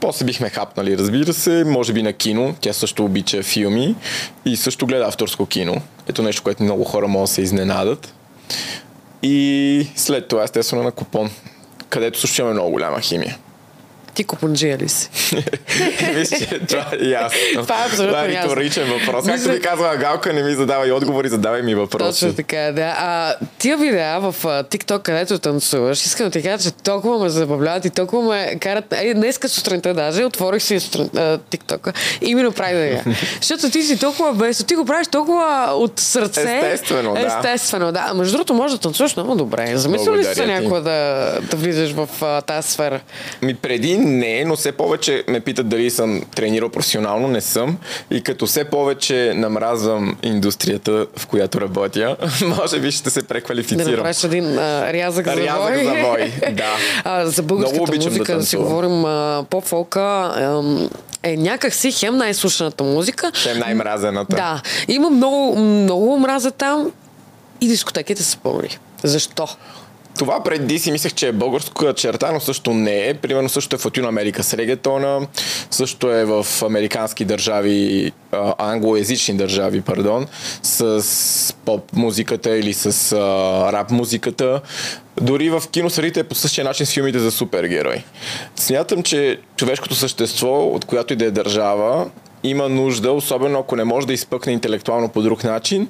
После бихме хапнали, разбира се, може би на кино. Тя също обича филми и също гледа авторско кино. Ето нещо, което много хора могат да се изненадат. И след това, естествено, на купон, където също имаме много голяма химия. Ти купунджия ли си? Мисля, че това е ясно. Това е абсолютно Това е риторичен въпрос. Както ви казва Галка, не ми задавай отговори, задавай ми въпроси. Точно така, да. А, тия видеа в TikTok, където танцуваш, искам да ти кажа, че толкова ме забавляват и толкова ме карат. Е, днеска сутринта даже отворих си сутрин, а, TikTok и ми направи да я. Защото ти си толкова без, ти го правиш толкова от сърце. Естествено, да. Естествено, да. А между другото, може да танцуваш много добре. Замисля ли си някога да, да влизаш в а, тази сфера? Ми преди не, но все повече ме питат дали съм тренирал професионално, не съм. И като все повече намразвам индустрията, в която работя, може би ще се Да преквалифицирам. направиш един а, рязък за Рязък бой. за бой, да. А, за Много българската да музика да, си танцувам. говорим а, по-фолка ам, е някакси хем най-слушаната музика. Е най-мразената. Да. Има много, много мраза там и дискотеките са пълни. Защо? Това преди си мислех, че е българска черта, но също не е. Примерно също е в Латино Америка с регетона, също е в американски държави, англоязични държави, пардон, с поп музиката или с а, рап музиката. Дори в киносредите е по същия начин с филмите за супергерои. Смятам, че човешкото същество, от която и да е държава, има нужда, особено ако не може да изпъкне интелектуално по друг начин,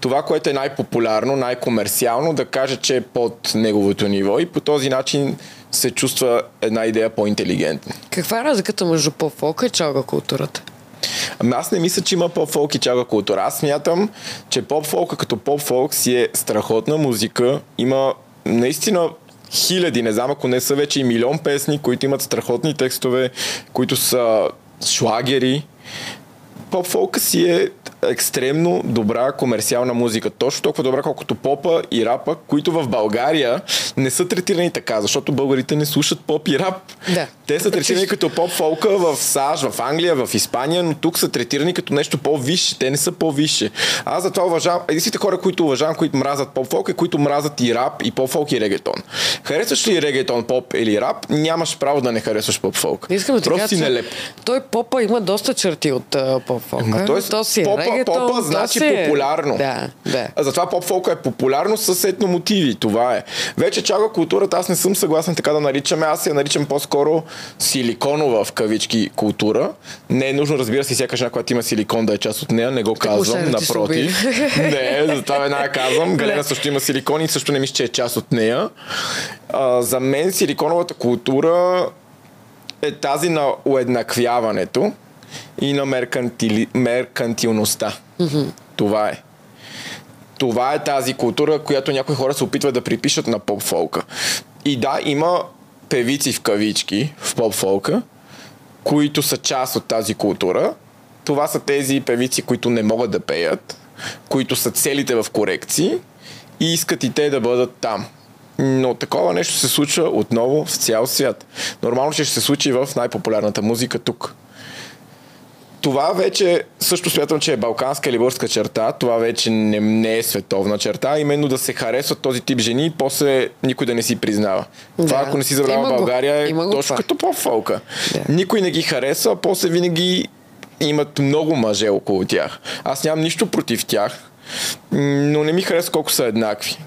това, което е най-популярно, най-комерциално, да каже, че е под неговото ниво и по този начин се чувства една идея по-интелигентна. Каква е разликата между поп-фолка и чалга културата? Ами аз не мисля, че има поп-фолк и чага култура. Аз смятам, че поп-фолка като поп-фолк си е страхотна музика. Има наистина хиляди, не знам ако не са вече и милион песни, които имат страхотни текстове, които са шлагери. Поп-фолка си е екстремно добра комерциална музика. Точно толкова добра, колкото попа и рапа, които в България не са третирани така, защото българите не слушат поп и рап. Да. Те са третирани като поп-фолка в САЩ, в Англия, в Испания, но тук са третирани като нещо по-висше. Те не са по-висше. Аз затова уважавам, единствените хора, които уважавам, които мразят поп-фолк, е които мразят и рап, и поп-фолк, и регетон. Харесваш ли регетон, поп или рап, нямаш право да не харесваш поп-фолк. Искам да ти Просто си нелеп. той попа има доста черти от uh, поп-фолка. Ма той то си е попа, регетон, попа то значи си е- популярно. Да, да. А Затова поп-фолка е популярно с етномотиви. Това е. Вече чага културата, аз не съм съгласен така да наричаме. Аз я наричам по-скоро силиконова в кавички култура. Не е нужно, разбира се, всяка жена, която има силикон да е част от нея. Не го казвам, се напротив. не, затова веднага казвам. Галена също има силикон и също не мисля, че е част от нея. А, за мен силиконовата култура е тази на уеднаквяването и на меркантили... меркантилността. Mm-hmm. Това е. Това е тази култура, която някои хора се опитват да припишат на поп-фолка. И да, има певици в кавички в поп-фолка, които са част от тази култура. Това са тези певици, които не могат да пеят, които са целите в корекции и искат и те да бъдат там. Но такова нещо се случва отново в цял свят. Нормално, че ще се случи в най-популярната музика тук. Това вече също смятам, че е балканска или българска черта. Това вече не, не е световна черта. Именно да се харесват този тип жени и после никой да не си признава. Да. Това, ако не си забравя. България, е точно като поп-фолка. Да. Никой не ги харесва, а после винаги имат много мъже около тях. Аз нямам нищо против тях, но не ми харесва колко са еднакви.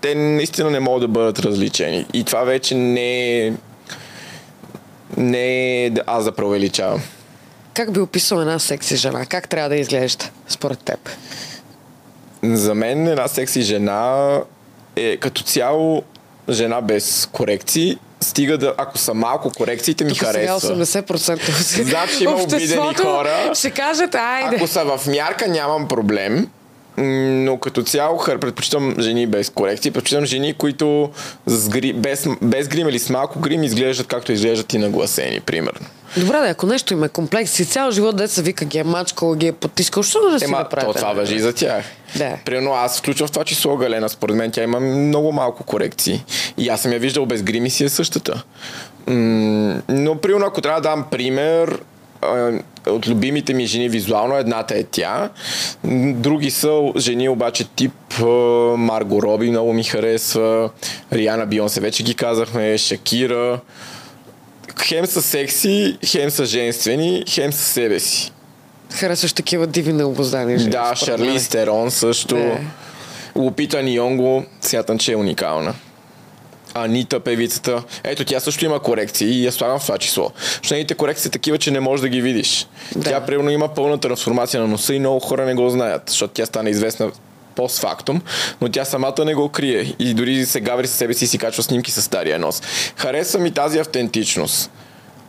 Те наистина не могат да бъдат различени. И това вече не е не е аз да преувеличавам. Как би описал една секси жена? Как трябва да изглежда според теб? За мен една секси жена е като цяло жена без корекции. Стига да, ако са малко корекциите ми Тук сега харесва. 80% от Значи има обидени хора. Ще кажат, айде. Ако са в мярка, нямам проблем. Но като цяло хар- предпочитам жени без корекции. Предпочитам жени, които с гри, без, без грим или с малко грим изглеждат както изглеждат и нагласени, примерно. Добре, да, ако нещо има комплекс и цял живот деца вика ги е мачкал, ги е потискал, що да си Ема, направи? то това въжи и за тях. Да. Примерно аз включвам в това число Галена. Според мен тя има много малко корекции. И аз съм я виждал без грим и си е същата. М- но, примерно, ако трябва да дам пример, от любимите ми жени визуално, едната е тя. Други са жени обаче тип Марго Роби много ми харесва, Риана Бионсе вече ги казахме, Шакира. Хем са секси, хем са женствени, хем са себе си. Харесваш такива диви необоздани жени. Да. Шарли Стерон също. Да. Лупита Нионго, смятам, че е уникална. Анита, певицата. Ето, тя също има корекции и я слагам в това число. Защото нейните корекции са такива, че не можеш да ги видиш. Да. Тя, примерно, има пълна трансформация на носа и много хора не го знаят, защото тя стана известна постфактум, но тя самата не го крие и дори се гаври със себе си и си качва снимки с стария нос. Харесва ми тази автентичност.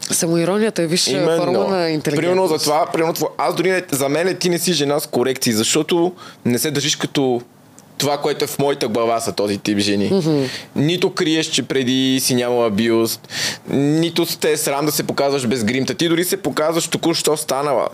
Самоиронията е висша форма на интелигентност. Примерно за това, примерно, това- аз дори не, за мен ти не си жена с корекции, защото не се държиш като това, което е в моята глава са този тип жени. Mm-hmm. Нито криеш, че преди си нямала бюст, нито сте срам да се показваш без гримта. Ти дори се показваш току-що станала.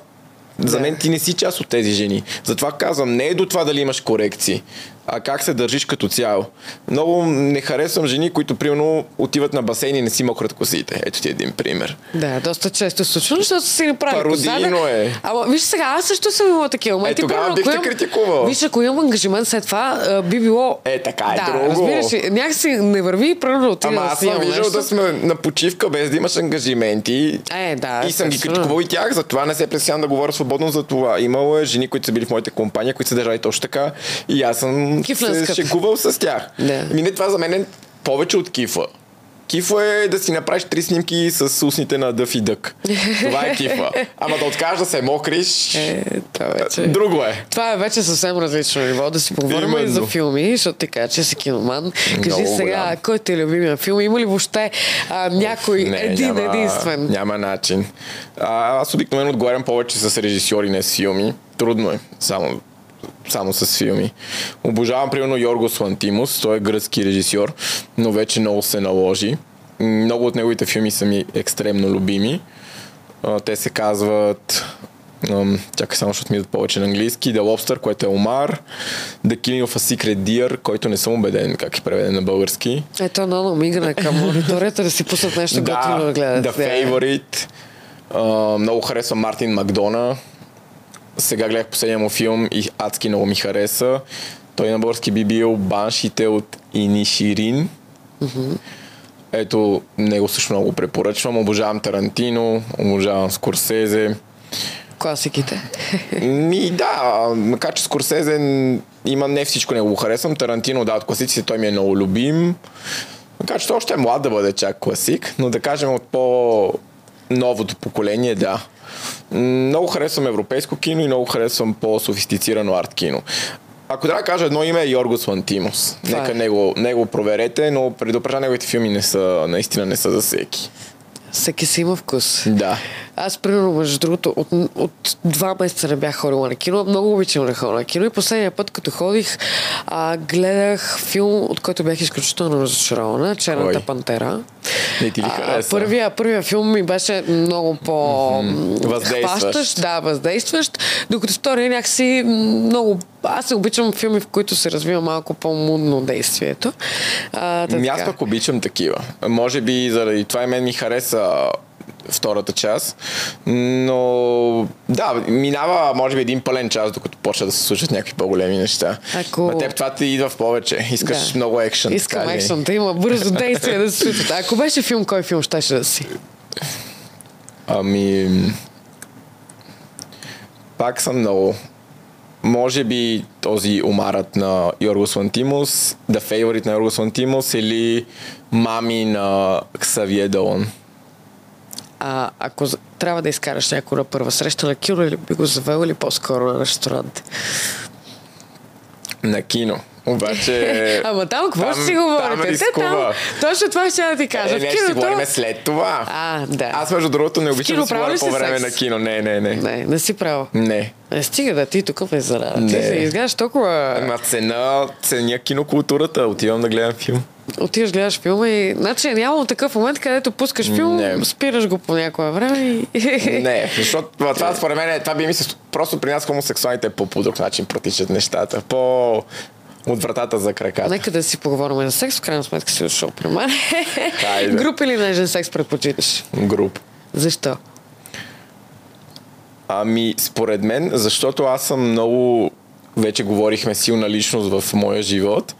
За мен ти не си част от тези жени. Затова казвам, не е до това дали имаш корекции, а как се държиш като цяло. Много не харесвам жени, които примерно отиват на басейн и не си мократ косите. Ето ти един пример. Да, доста често случва, защото си не прави Пародийно е. Ама виж сега, аз също съм имала такива моменти. Е, тогава примерно, бих те имам- критикувал. Виж, ако имам ангажимент след това, би било... Е, така е да, друго. разбираш ли, някакси не върви, примерно отида Ама да аз съм виждал да сме на почивка без да имаш ангажименти. Е, да, И съм ги критикувал и тях, затова не се пресявам да говоря свободно за това. Имало е жени, които са били в моята компания, които са държали точно така. И аз съм Кифлен се скъп. шегувал с тях. Да. Ми не, това за мен е повече от кифа. Кифа е да си направиш три снимки с устните на Дъф и Дък. Това е кифа. Ама да откажеш да се мокриш, Е, това вече... друго е. Това е вече съвсем различно ниво. Да си поговорим и за филми, защото ти кажа, че си киноман. Кажи Много сега, голям. кой ти е любимия филм? Има ли въобще а, някой един няма, единствен? Няма начин. А, аз обикновено отговарям повече с режисьори, не с филми. Трудно е. Само само с филми. Обожавам, примерно, Йоргос Лантимус. Той е гръцки режисьор, но вече много се наложи. Много от неговите филми са ми екстремно любими. Те се казват чакай само, защото ми идват повече на английски. The Lobster, което е Омар. The Killing of a Secret Deer, който не съм убеден как е преведен на български. Ето, много мигна към мониторията да си пуснат нещо готино да гледат. The Favorite. А, много харесвам Мартин Макдона. Сега гледах последния му филм и адски много ми хареса. Той на български би бил Баншите от Иниширин. Ето, него също много препоръчвам. Обожавам Тарантино, обожавам Скорсезе. Класиките. Ми да, макар че Скорсезе има не всичко него го харесвам. Тарантино, да, от класиците той ми е много любим. Макар че още е млад да бъде чак класик, но да кажем от по новото поколение, да. Много харесвам европейско кино и много харесвам по-софистицирано арт кино. Ако трябва да кажа едно име е Йоргос Лантимос. Нека е. него, него проверете, но предупреждавам, неговите филми не са, наистина не са за всеки. Всеки си има вкус. Да. Аз, примерно, между другото, от, от два месеца не бях ходила на кино. Много обичам да ходя на кино. И последния път, като ходих, а, гледах филм, от който бях изключително разочарована. Черната Кой? пантера. Не ти ли хареса? първия, първия филм ми беше много по Въздействащ. хващащ, да, въздействащ, докато втория някакси много... Аз не обичам филми, в които се развива малко по-мудно действието. А, та Ми аз пък обичам такива. Може би заради това и мен ми хареса втората част. Но да, минава може би един пълен час, докато почва да се случват някакви по-големи неща. Ако- На теб това ти идва в повече. Искаш Да. много екшен. Искам екшен, да има бързо действие да се случва. Ако беше филм, кой филм щеше да си? Ами... Пак съм много. Може би този омарът на Йоргос Лантимус, The Favorite на Йоргос Лантимус или Мами на Ксавие Далон. А, ако трябва да изкараш някой на първа среща на кино, или би го завел или по-скоро на ресторант? На кино. Обаче... Ама там какво там- ще си там говорите? Те рискува. там, точно това ще да ти кажа. Е, в не, ще си киното... говорим след това. А, да. Аз между другото не обичам да си говоря по време секс? на кино. Не, не, не. Не, не си право. Не. Не, стига да ти тук ме зарада. Ти се изгледаш толкова... На цена, ценя кинокултурата. Отивам да гледам филм. Отиваш, гледаш филма и... Значи е нямало такъв момент, където пускаш филм, Не. спираш го по някое време и... Не, защото това, според мен, е- това би ми се... Просто при нас хомосексуалите по, по друг начин протичат нещата. По от вратата за краката. Нека да си поговорим за секс, в крайна сметка си дошъл при мен. Хайде. Груп или нежен секс предпочиташ? Груп. Защо? Ами, според мен, защото аз съм много вече говорихме силна личност в моя живот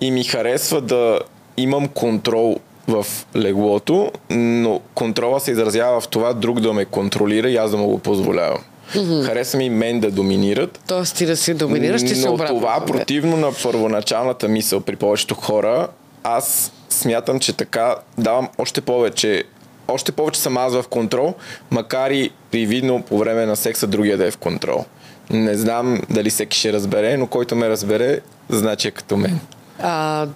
и ми харесва да имам контрол в леглото, но контрола се изразява в това друг да ме контролира и аз да му го позволявам. Mm-hmm. Харесва ми мен да доминират, Тоест ти да си доминираш, ти но обратно. това противно на първоначалната мисъл при повечето хора, аз смятам, че така давам още повече още повече съм аз в контрол, макар и привидно по време на секса другия да е в контрол. Не знам дали всеки ще разбере, но който ме разбере, значи е като мен. А,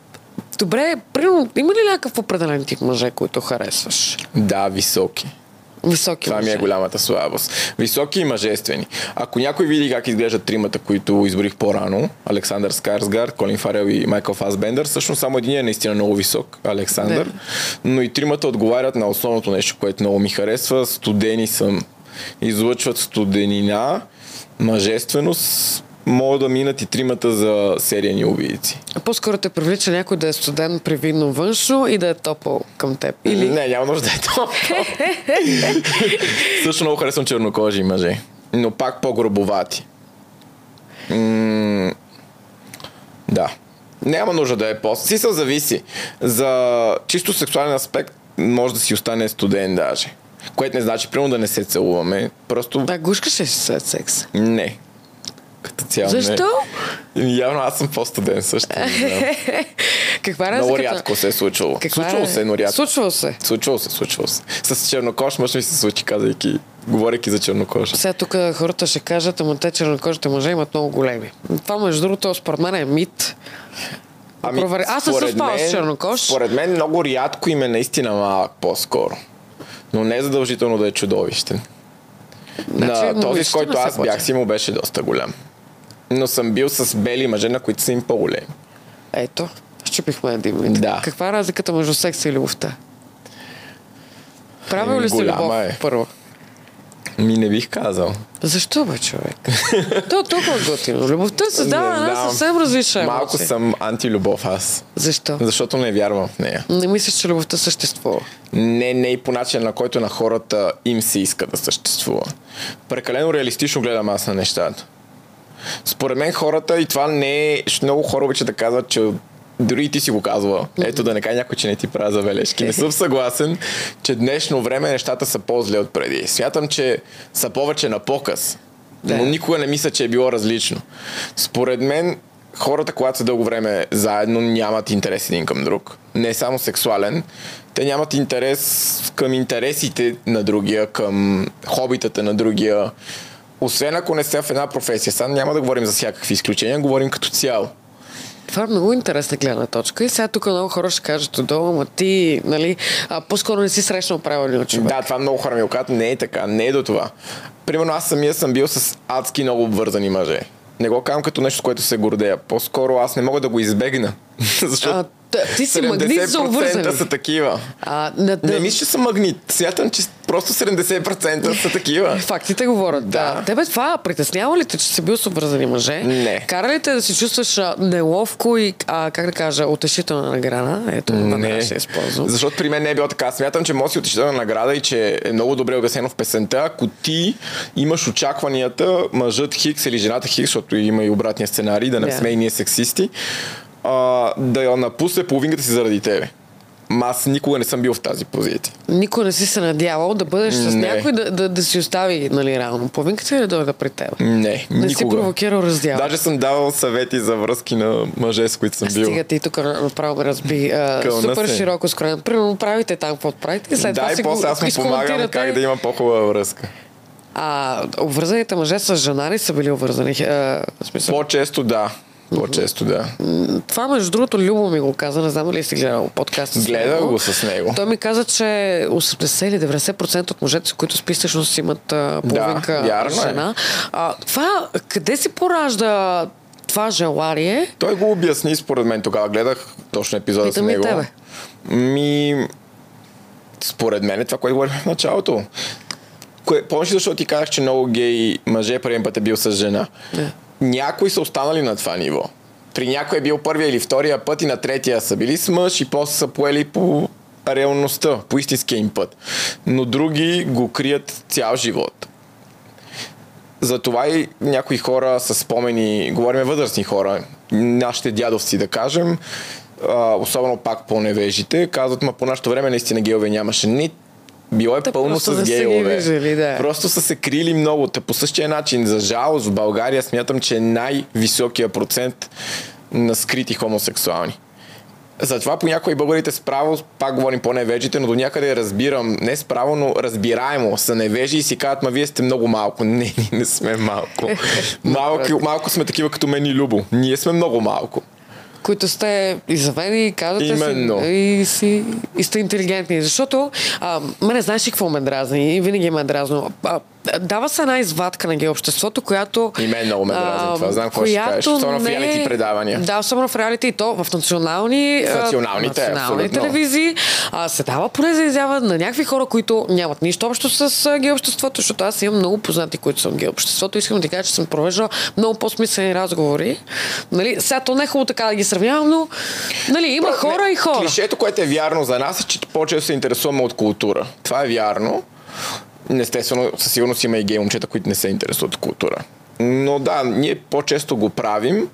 добре, примерно, има ли някакъв определен тип мъже, които харесваш? Да, високи. Високи Това ми мъже. е голямата слабост. Високи и мъжествени. Ако някой види как изглеждат тримата, които изборих по-рано, Александър Скарсгард, Колин Фарел и Майкъл Фасбендър, всъщност само един е наистина много висок, Александър, но и тримата отговарят на основното нещо, което много ми харесва. Студени съм. Излъчват студенина, мъжественост, могат да минат и тримата за серияни убийци. По-скоро те привлича някой да е студент привидно външно и да е топъл към теб. Или... Не, няма нужда да е то. Също много харесвам чернокожи мъже. Но пак по-грубовати. М- да. Няма нужда да е по Си се зависи. За чисто сексуален аспект може да си остане студент даже. Което не значи, примерно да не се целуваме. Просто Да, гушкаш ли след секс? не. Като цяло Защо? не. Явно аз съм по-студент също. Каква е Много разликата? рядко се е случвало. Каква Случвало е? се, но рядко. Случвало се. Случвало се, случвало се. С чернокож мъж ми се случи, казайки, говорейки за чернокож. Сега тук хората ще кажат, ама те чернокожите мъже имат много големи. Това, между другото, според мен е мит. Провери- Аз не съм спала с чернокож. Според мен много рядко им е наистина малък по-скоро. Но не е задължително да е чудовищен. Значи, на този, с който аз бях си, му беше доста голям. Но съм бил с бели мъже, на които са им по-големи. Ето, щупихме мит. Да. Каква е разликата между секса и любовта? Правил ли Голяма любов е. първо? Ми не бих казал. Защо бе, човек? То е толкова готино. Любовта се дава Не една съвсем различна Малко емоция. съм антилюбов аз. Защо? Защото не вярвам в нея. Не мислиш, че любовта съществува. Не, не и по начин, на който на хората им се иска да съществува. Прекалено реалистично гледам аз на нещата. Според мен хората, и това не е... Много хора обичат да казват, че дори и ти си го казва. Ето да не каже някой, че не ти правя забележки. Не съм съгласен, че днешно време нещата са по-зле от преди. Смятам, че са повече на показ. Да. Но никога не мисля, че е било различно. Според мен, хората, когато са дълго време заедно, нямат интерес един към друг. Не е само сексуален. Те нямат интерес към интересите на другия, към хобитата на другия. Освен ако не са в една професия. Сега няма да говорим за всякакви изключения, говорим като цяло. Това е много интересна гледна точка. И сега тук много хора ще кажат отдолу, ама ти, нали, а, по-скоро не си срещнал правилния човек. Да, това много хора ми казват. Не е така, не е до това. Примерно аз самия съм бил с адски много обвързани мъже. Не го казвам като нещо, което се гордея. По-скоро аз не мога да го избегна. Защото А, ти си магнит за 70% обвързани. са такива. А, на, Не мисля, че съм магнит. Смятам, че просто 70% са такива. Фактите говорят, да. Да. Тебе това притеснява ли те, че си бил с обвързани мъже? Не. Кара ли те да се чувстваш неловко и, а, как да кажа, утешителна награда? Ето, ще я използвам. Защото при мен не е било така. Смятам, че може си отишла на награда и че е много добре обяснено в песента, ако ти имаш очакванията, мъжът Хикс или жената Хикс, защото има и обратния сценарий, да не Да. сме и ние сексисти, а, да я напусне половинката си заради тебе. Ма аз никога не съм бил в тази позиция. Никой не си се надявал да бъдеш с Не. някой да, да, да си остави, нали, реално. Половинката или да дойде при теб? Не, Не си никога. провокирал раздял. Даже съм давал съвети за връзки на мъже, с които съм бил. Стига ти тук направо ме разби. А, Кълна супер се. широко скроен. Примерно правите там какво правите и след да, това и си го после аз му помагам как да има по-хубава връзка. А обвързаните мъже с жена ли са били обвързани? А, в смисъл, По-често да. По-често да. Това, между другото, Любо ми го каза. Не знам дали си гледал подкаст. него. го с него. Той ми каза, че 80 или 90% от мъжете, с които спи, всъщност имат половинка вярно е. жена. А, това, къде си поражда това желание? Той го обясни според мен тогава. Гледах точно епизода Питам с него. тебе. Ми, според мен е това, което говорихме в началото. Кое, помниш ли защо ти казах, че много гей мъже първият път е бил с жена? Не. Някои са останали на това ниво. При някой е бил първия или втория път и на третия са били с мъж и после са поели по реалността, по истинския им път. Но други го крият цял живот. Затова и някои хора са спомени, говорим възрастни хора, нашите дядовци да кажем, особено пак по-невежите, казват, ма по нашето време наистина гейове нямаше. Не, било е Те пълно с гейове. виждали, да. Просто са се крили много. Те по същия начин, за жалост, в България смятам, че е най-високия процент на скрити хомосексуални. Затова понякога и българите справо, пак говорим по невежите, но до някъде разбирам, не справо, но разбираемо са невежи и си казват, ма вие сте много малко. Не, ние не сме малко. Малко, малко сме такива като мен и Любо. Ние сме много малко които сте изявени и казвате Именно. си, и, си, и сте интелигентни. Защото а, мене знаеш ли какво ме дразни и винаги ме е дразно. А, дава се една извадка на геобществото, която... И мен много ме дразни това. Знам какво ще кажеш. Особено в реалити предавания. Да, особено в реалити и то в национални, в националните, национални телевизии. А, се дава поне за изява на някакви хора, които нямат нищо общо с геобществото, защото аз имам много познати, които в геобществото. Искам да ти кажа, че съм провеждал много по-смислени разговори. Нали? Сега то не е хубаво така да ги сравнявам, но нали, има Про, хора не, и хора. Клишето, което е вярно за нас, е, че по-често се интересуваме от култура. Това е вярно. Естествено, със сигурност има и гей момчета, които не се интересуват от култура. Но да, ние по-често го правим,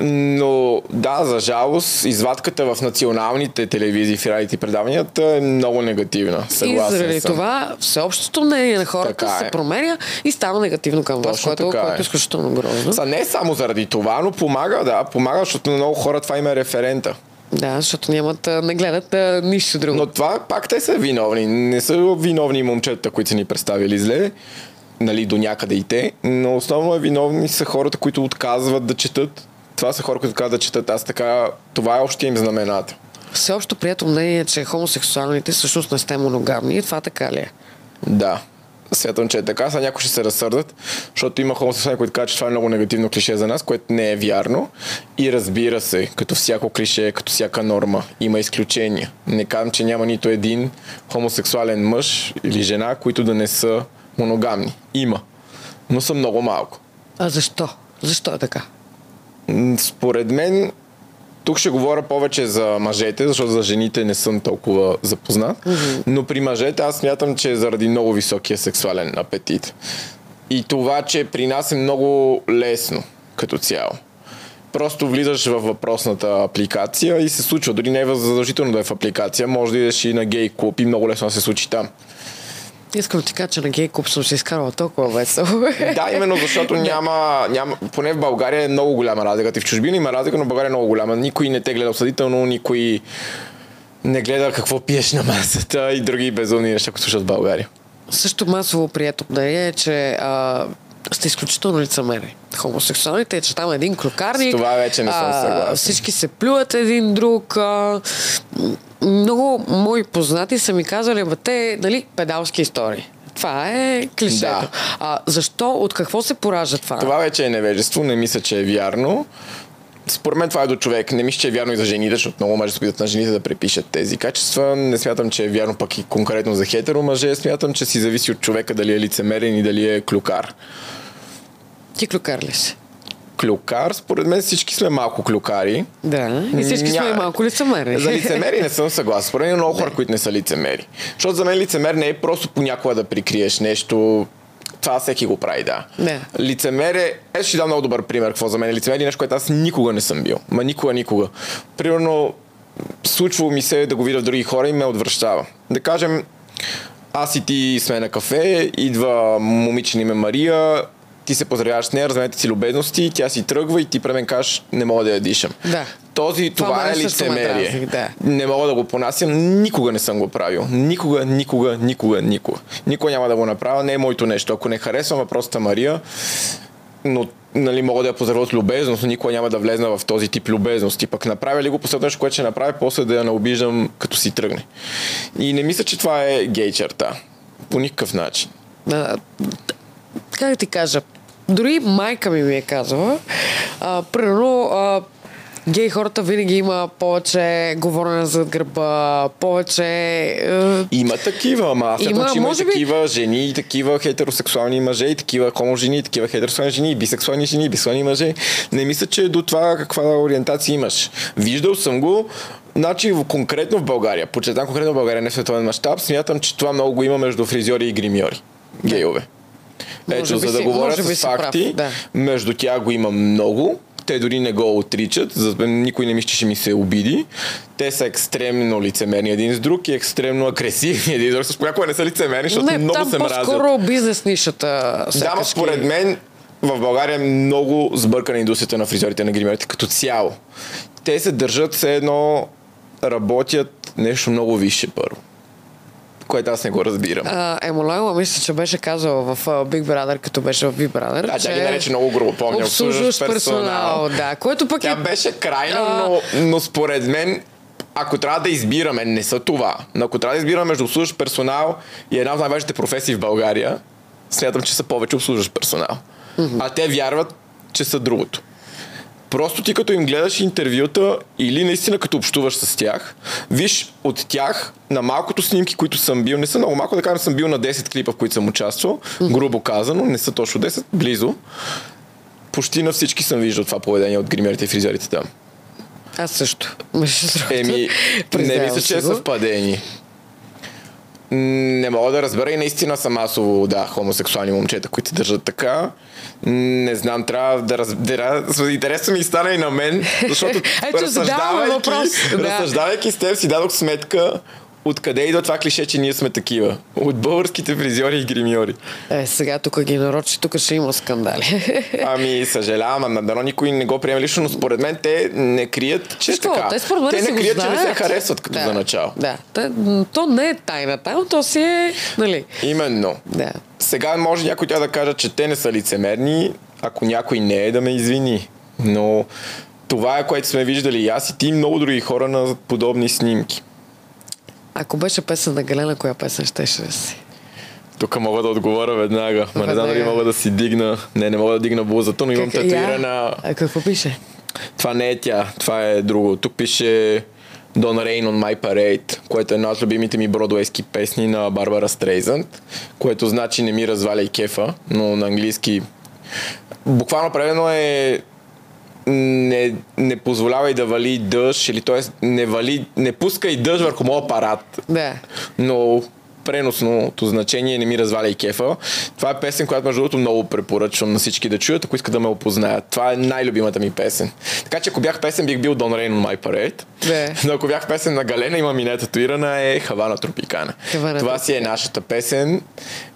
но да, за жалост, извадката в националните телевизии в реалити предаванията е много негативна. Съгласен и заради съм. това всеобщото мнение на хората така се е. променя и става негативно към вас, което, което е изключително грозно. Са, не само заради това, но помага, да, помага, защото на много хора това има е референта. Да, защото нямат, не гледат а, нищо друго. Но това пак те са виновни. Не са виновни момчета, които са ни представили зле, нали, до някъде и те, но основно е виновни са хората, които отказват да четат. Това са хора, които отказват да четат. Аз така, това е общия им знамената. Всеобщо прието мнение е, че хомосексуалните всъщност не сте моногамни. И това така ли е? Да. Смятам, че е така. Сега някои ще се разсърдат, защото има хомосексуални, които казват, че това е много негативно клише за нас, което не е вярно. И разбира се, като всяко клише, като всяка норма, има изключения. Не казвам, че няма нито един хомосексуален мъж или жена, които да не са моногамни. Има. Но са много малко. А защо? Защо е така? Според мен тук ще говоря повече за мъжете, защото за жените не съм толкова запознат. Mm-hmm. Но при мъжете аз смятам, че е заради много високия сексуален апетит. И това, че при нас е много лесно като цяло. Просто влизаш в въпросната апликация и се случва. Дори не е задължително да е в апликация. Може да идеш и на гей клуб и много лесно да се случи там. Искам ти кажа, че на гей клуб съм се изкарала толкова весело. да, именно защото няма, няма, поне в България е много голяма разлика. Ти в чужбина има разлика, но в България е много голяма. Никой не те гледа осъдително, никой не гледа какво пиеш на масата и други безумни неща, които слушат в България. Също масово прието мнение е, че а, сте изключително лицемери. Хомосексуалните, че там е един клюкарник. С това вече не съм съгласен. Всички се плюят един друг. А, много мои познати са ми казали, бе, те, нали, педалски истории. Това е клишето. Да. А, защо? От какво се поражда това? Това вече е невежество. Не мисля, че е вярно. Според мен това е до човек. Не мисля, че е вярно и за жените, защото много мъже се на жените да препишат тези качества. Не смятам, че е вярно пък и конкретно за хетеро мъже. Смятам, че си зависи от човека дали е лицемерен и дали е клюкар. Ти клюкар ли си? клюкар, според мен всички сме малко клюкари. Да, и всички Ня... сме малко лицемери. За лицемери не съм съгласен. Според мен много хора, които не са лицемери. Защото за мен лицемер не е просто понякога да прикриеш нещо, това всеки го прави, да. Не. Лицемер е... Ето ще дам много добър пример, какво за мен е лицемер е нещо, което аз никога не съм бил. Ма никога, никога. Примерно, случвало ми се да го видя в други хора и ме отвръщава. Да кажем, аз и ти сме на кафе, идва момиче име Мария, ти се поздравяваш с нея, разменете си любезности, тя си тръгва и ти пред мен кажеш, не мога да я дишам. Да. Този, това, това е лицемерие. Да. Не мога да го понасям, никога не съм го правил. Никога, никога, никога, никога. Никога няма да го направя, не е моето нещо. Ако не харесвам въпросата Мария, но нали, мога да я поздравя от любезност, но никога няма да влезна в този тип любезност. И пък направя ли го последно нещо, което ще направя, после да я не обиждам, като си тръгне. И не мисля, че това е гей черта. По никакъв начин. А, как ти кажа? Дори майка ми ми е казала, а, примерно, а, гей хората винаги има повече говорене зад гърба, повече... Е... Има такива, ама аз има, че има и такива би... жени, и такива хетеросексуални мъже, и такива хомо жени, и такива хетеросексуални жени, и бисексуални жени, и бисексуални мъже. Не мисля, че до това каква ориентация имаш. Виждал съм го, Значи конкретно в България, почетам конкретно в България, не в световен мащаб, смятам, че това много го има между фризьори и гримьори. Гейове. Ето, за да говоря с факти, прав, да. между тях го има много. Те дори не го отричат, за никой не мисли, че ще ми се обиди. Те са екстремно лицемерни един с друг и екстремно агресивни един с друг. Понякога не са лицемерни, защото не, много се мразят. по-скоро бизнес нишата. Да, но според мен в България е много сбъркана индустрията на фризьорите на гримерите като цяло. Те се държат все едно работят нещо много висше първо. Което аз не го разбирам. А, Емолайла мисля, че беше казал в Big Brother, като беше в Big Brother. Да, тя ги нарече много грубо, помня. Обслужващ персонал. Да, което пък Тя е... беше крайна, А. но, но според мен ако трябва да избираме, не са това, но ако трябва да избираме между обслужващ персонал и една от най-важните професии в България, смятам, че са повече обслужващ персонал. А те вярват, че са другото. Просто ти като им гледаш интервюта или наистина като общуваш с тях, виж от тях на малкото снимки, които съм бил, не са много малко, да кажем съм бил на 10 клипа, в които съм участвал, грубо казано, не са точно 10, близо. Почти на всички съм виждал това поведение от гримерите и фризерите там. Аз също. Еми, не мисля, че е съвпадение. Не мога да разбера и наистина са масово, да, хомосексуални момчета, които държат така. Не знам, трябва да разбера. Интересно ми стана и на мен, защото Ето, разсъждавайки, въпрос. Да. разсъждавайки с теб си дадох сметка откъде идва това клише, че ние сме такива. От българските фризьори и гримьори. Е, сега тук ги нарочи, тук ще има скандали. Ами, съжалявам, а дано никой не го приеме лично, но според мен те не крият, че е Що? така. Те според мен те не крият, че не се харесват като да, за начало. Да, м, то не е тайна там, то си е, нали, Именно. да. Сега може някой тя да каже, че те не са лицемерни, ако някой не е да ме извини. Но това е което сме виждали и аз и ти много други хора на подобни снимки. Ако беше песен на Галена, коя песен щеше да си? Тук мога да отговоря веднага. Ма не знам дали мога да си дигна. Не, не мога да дигна блузата, но имам Как- я? татуирана. А какво пише? Това не е тя, това е друго. Тук пише Don't Rain on My Parade, което е една от любимите ми бродуейски песни на Барбара Стрейзънд, което значи не ми разваляй кефа, но на английски буквално преведено е не, не позволявай да вали дъжд, или т.е. не, вали, не пускай дъжд върху моят апарат. Да. Но преносното значение не ми разваля и кефа. Това е песен, която между другото много препоръчвам на всички да чуят, ако искат да ме опознаят. Това е най-любимата ми песен. Така че ако бях песен, бих бил Don Rain on My Parade. Да. Но ако бях песен на Галена, има ми не татуирана, е Хавана Тропикана. Хавана Това си е нашата песен.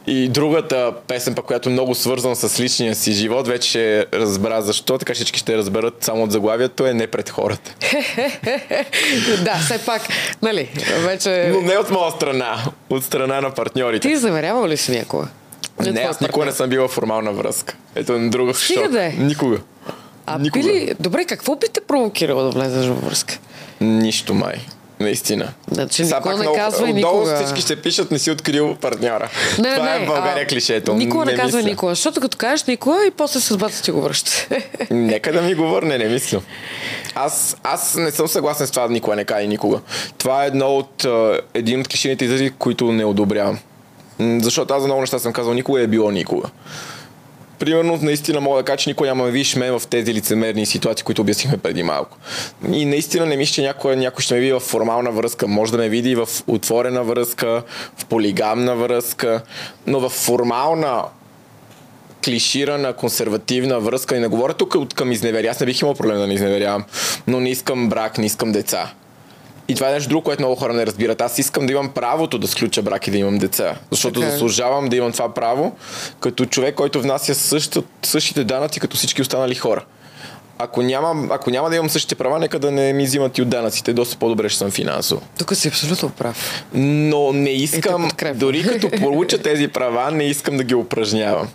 И другата песен, пък, която е много свързана с личния си живот, вече ще разбера защо, така всички ще разберат само от заглавието е не пред хората. да, все пак, нали, вече... Но не от моя страна, от страна на партньорите. Ти заверявал ли си някога? Не, аз никога не съм била формална връзка. Ето на друга Стига да е. Никога. А Никога. били... Добре, какво би те провокирало да влезеш във връзка? Нищо май. Наистина. Значи никога пак не много- казвай отдолу никога. всички ще пишат, не си открил партньора. Не, Това не, е в България а, клишето. Никога не, казвай мисля. никога, защото като кажеш никога и после съдбата ти го връща. Нека да ми го върне, не мисля. Аз, аз не съм съгласен с това да никога не кай никога. Това е едно от, един от клишените изрази, които не одобрявам. Защото аз за много неща съм казал никога е било никога. Примерно, наистина мога да кажа, че никой няма да видиш мен в тези лицемерни ситуации, които обяснихме преди малко. И наистина не мисля, че някой, някой ще ме види в формална връзка. Може да ме види в отворена връзка, в полигамна връзка, но в формална клиширана, консервативна връзка. И не говоря тук от към изневеря. Аз не бих имал проблем да не изневерявам. Но не искам брак, не искам деца. И това е нещо друго, което много хора не разбират. Аз искам да имам правото да сключа брак и да имам деца. Защото Така е. заслужавам да имам това право, като човек, който внася същата, същите данъци, като всички останали хора. Ако няма, ако няма да имам същите права, нека да не ми взимат и от данъците. Доста по-добре ще съм финансово. Тук си абсолютно прав. Но не искам, дори като получа тези права, не искам да ги упражнявам.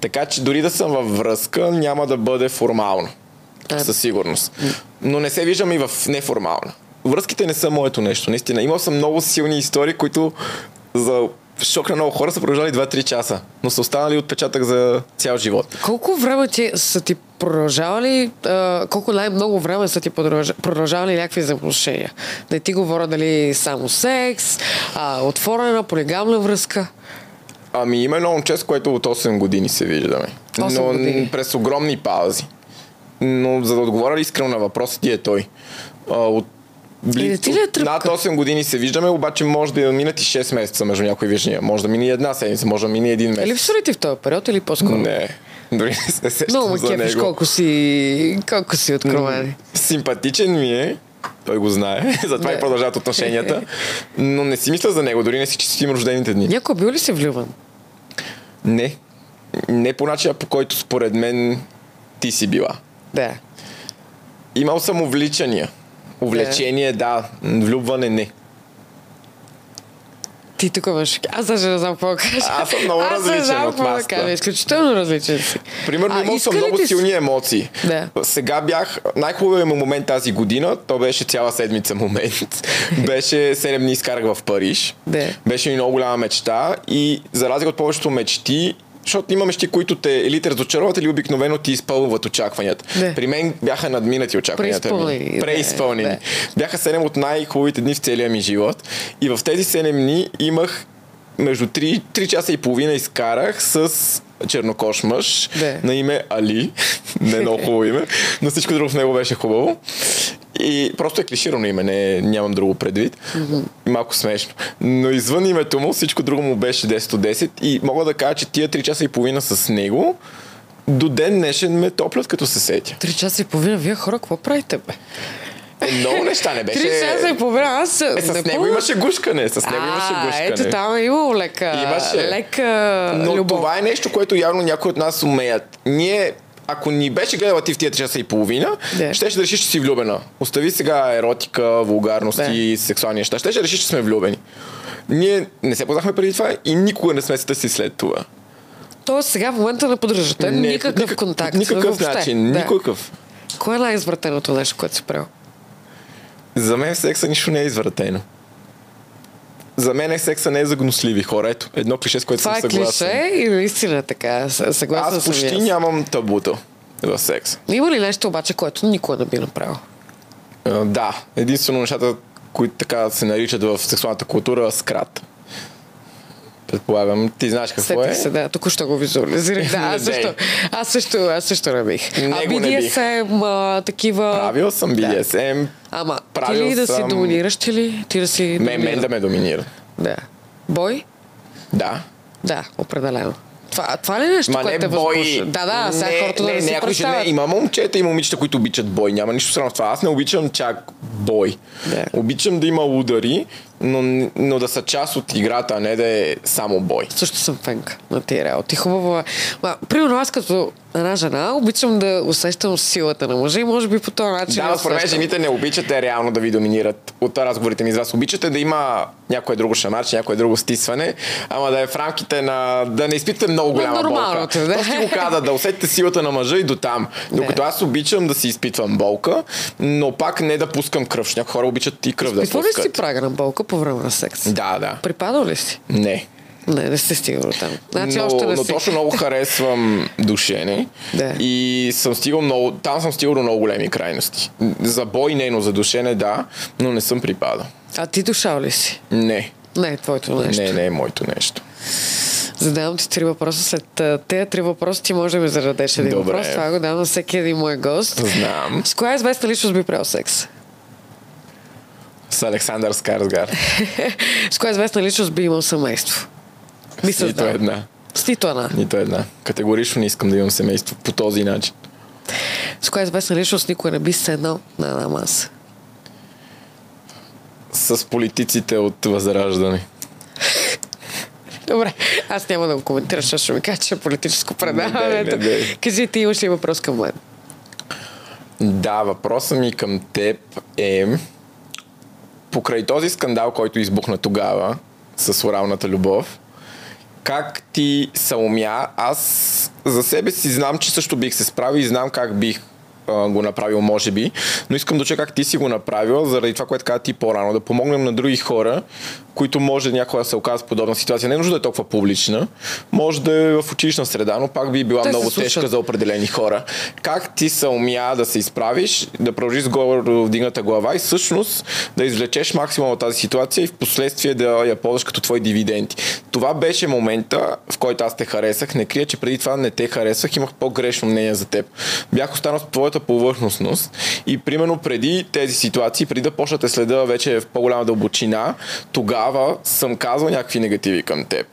Така че дори да съм във връзка, няма да бъде формално. А. Със сигурност. Но не се виждам и в неформална. Връзките не са моето нещо, наистина. Имал съм много силни истории, които за шок на много хора са продължали 2-3 часа, но са останали отпечатък за цял живот. Колко време ти са ти продължавали, а, колко най-много време са ти продължа- продължавали някакви взаимоотношения? Не ти говоря дали само секс, а, отворена, полигамна връзка. Ами има едно момче, с което от 8 години се виждаме. 8 но години. през огромни паузи. Но за да отговоря искрено на въпроса ти е той. А, от И не ти ли е тръпка? над 8 години се виждаме, обаче може да минат и 6 месеца между някои виждания. Може да мине една седмица, може да мине един месец. Или в ти в този период, или по-скоро? Не, дори не се сещам Много за кефиш него. колко си, колко си откровен. Симпатичен ми е, той го знае, затова Да. и продължават отношенията, но не си мисля за него, дори не си честитим рождените дни. Някой бил ли си влюбен? Не. Не по начина, по който според мен ти си била. Да. Имал съм увличания. Увлечение, да. Влюбване, не. Ти тук имаш. Аз даже не знам какво да кажа. Аз съм много Аз различен знам от масата. кажа. Изключително различен си. Примерно имал съм много ти си- силни емоции. Да. Сега бях, най-хубавият му момент тази година, то беше цяла седмица момент. беше 7 дни изкарах в Париж. Да. Беше ми много голяма мечта и за разлика от повечето мечти, защото има мечти, които те или те разочароват, или обикновено ти изпълват очакванията. Да. При мен бяха надминати очакванията. Преизпълнени, Преизпълнени. Бяха 7 от най-хубавите дни в целия ми живот. И в тези 7 дни имах между 3, 3 часа и половина изкарах с чернокош мъж Да. на име Али. Не е много хубаво име, но всичко друго в него беше хубаво. И просто е клиширано име, не, нямам друго предвид. И малко смешно. Но извън името му, всичко друго му беше 10 от 10. И мога да кажа, че тия 3 часа и половина с него до ден днешен ме топлят, като се сетя. Три часа и половина. Вие хора, какво правите, бе? Е, много неща не беше... Три часа и половина. Аз Е, с него имаше гушкане, с него имаше А, гушкане. ето там е имало лека, Имаше. лека Но любов. това е нещо, което явно някои от нас умеят. Ние ако ни беше гледала ти в тия 3 часа и половина, Да. ще да решиш, че си влюбена. Остави сега еротика, вулгарности и сексуални неща. Ще да решиш, че сме влюбени. Ние не се познахме преди това и никога не сме се търсили след това. Тоест сега в момента не поддържате Не, никакъв никак- контакт. Никакъв въобще. начин, Да. никакъв. Кое е най-извратеното нещо, което си правил? За мен секса нищо не е извратено. За мен е секса не е за гносливи хора. Ето, едно клише, с което Това е съм съгласен. клише или наистина е така? С- Съгласна Аз съм почти аз. нямам табута в секса. Има ли нещо обаче, което никога не би направил? А, Да, единствено нещата, които така се наричат в сексуалната култура, скрат. Предполагам, ти знаеш какво Сетих е. се, да, току-що го визуализирах. Да, аз Не също, аз също, аз също не бих. Него а не бих. BDSM, а, такива... Правил съм BDSM. Ама, ти ли да си съм- доминираш, ти ли? Ти да си Мен, мен да ме доминира. Да. Бой? Да. Да, определено. Това, това ли е нещо, Ма не което те бой. Да, да, сега не, хората не, да не, си жени, представят. има момчета и момичета, които обичат бой. Няма нищо странно в това. Аз не обичам чак бой. Да. Обичам да има удари, но, но да са част от играта, а не да е само бой. Също съм фенка на тия работи. Хубаво е. Ма, примерно аз като една жена обичам да усещам силата на мъжа и може би по този начин Да, но според мен жените не обичате реално да ви доминират от разговорите ми с вас. Обичате да има някое друго шамарче, някое друго стисване, ама да е в рамките на... да не изпитате много голяма нормалното, болка. да. Просто ти го каза, да усетите силата на мъжа и до там. Докато аз обичам да си изпитвам болка, но пак не да пускам кръв. Някои хора обичат и кръв да Изпитвал ли си пускат. прага на болка по време на секс? Да, да. Припадал ли си? Не. Не, не сте стигал до там. Значи но, още не но си. точно много харесвам душене. Да. И съм стигал много, там съм стигал до много големи крайности. За бой не, но за душене да, но не съм припадал. А ти дошал ли си? Не. Не е твоето нещо. Не, не е моето нещо. Задавам ти три въпроса. След тези три въпроса ти може да ми зададеш един Добре. въпрос. Това го давам на всеки един мой гост. Знам. С коя известна личност би правил секс? С Александър Скарсгар. С коя известна личност би имал семейство? Би С нито създал. една. С нито една. Нито една. Категорично не искам да имам семейство по този начин. С коя известна личност никой не би седнал на една маса? С политиците от Възраждане. Добре, аз няма да го коментирам, защото ще ми кажа, че е политическо предаване. Кажи, ти имаш ли въпрос към мен? Да, въпросът ми към теб е покрай този скандал, който избухна тогава с оралната любов, как ти се умя? Аз за себе си знам, че също бих се справил и знам как бих го направил, може би, но искам да чуя как ти си го направил, заради това, което каза ти по-рано, да помогнем на други хора, които може някога да се оказат в подобна ситуация. Не е нужда да е толкова публична, може да е в училищна среда, но пак би била Те много тежка за определени хора. Как ти се умя да се изправиш, да продължиш с горе вдигната глава и всъщност да извлечеш максимум от тази ситуация и в последствие да я ползваш като твои дивиденти. Това беше момента, в който аз те харесах. Не крия, че преди това не те харесах, имах по-грешно мнение за теб. Бях останал с твоята повърхностност и примерно преди тези ситуации, преди да почна те следа вече в по-голяма дълбочина, тогава съм казал някакви негативи към теб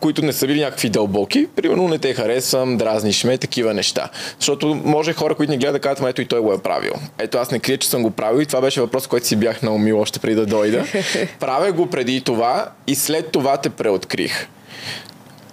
които не са били някакви дълбоки, примерно не те харесвам, дразниш ме, такива неща. Защото може хора, които ни гледат да кажат, «Ма ето и той го е правил. Ето аз не крия, че съм го правил и това беше въпрос, който си бях наумил още преди да дойда. Правя го преди това и след това те преоткрих.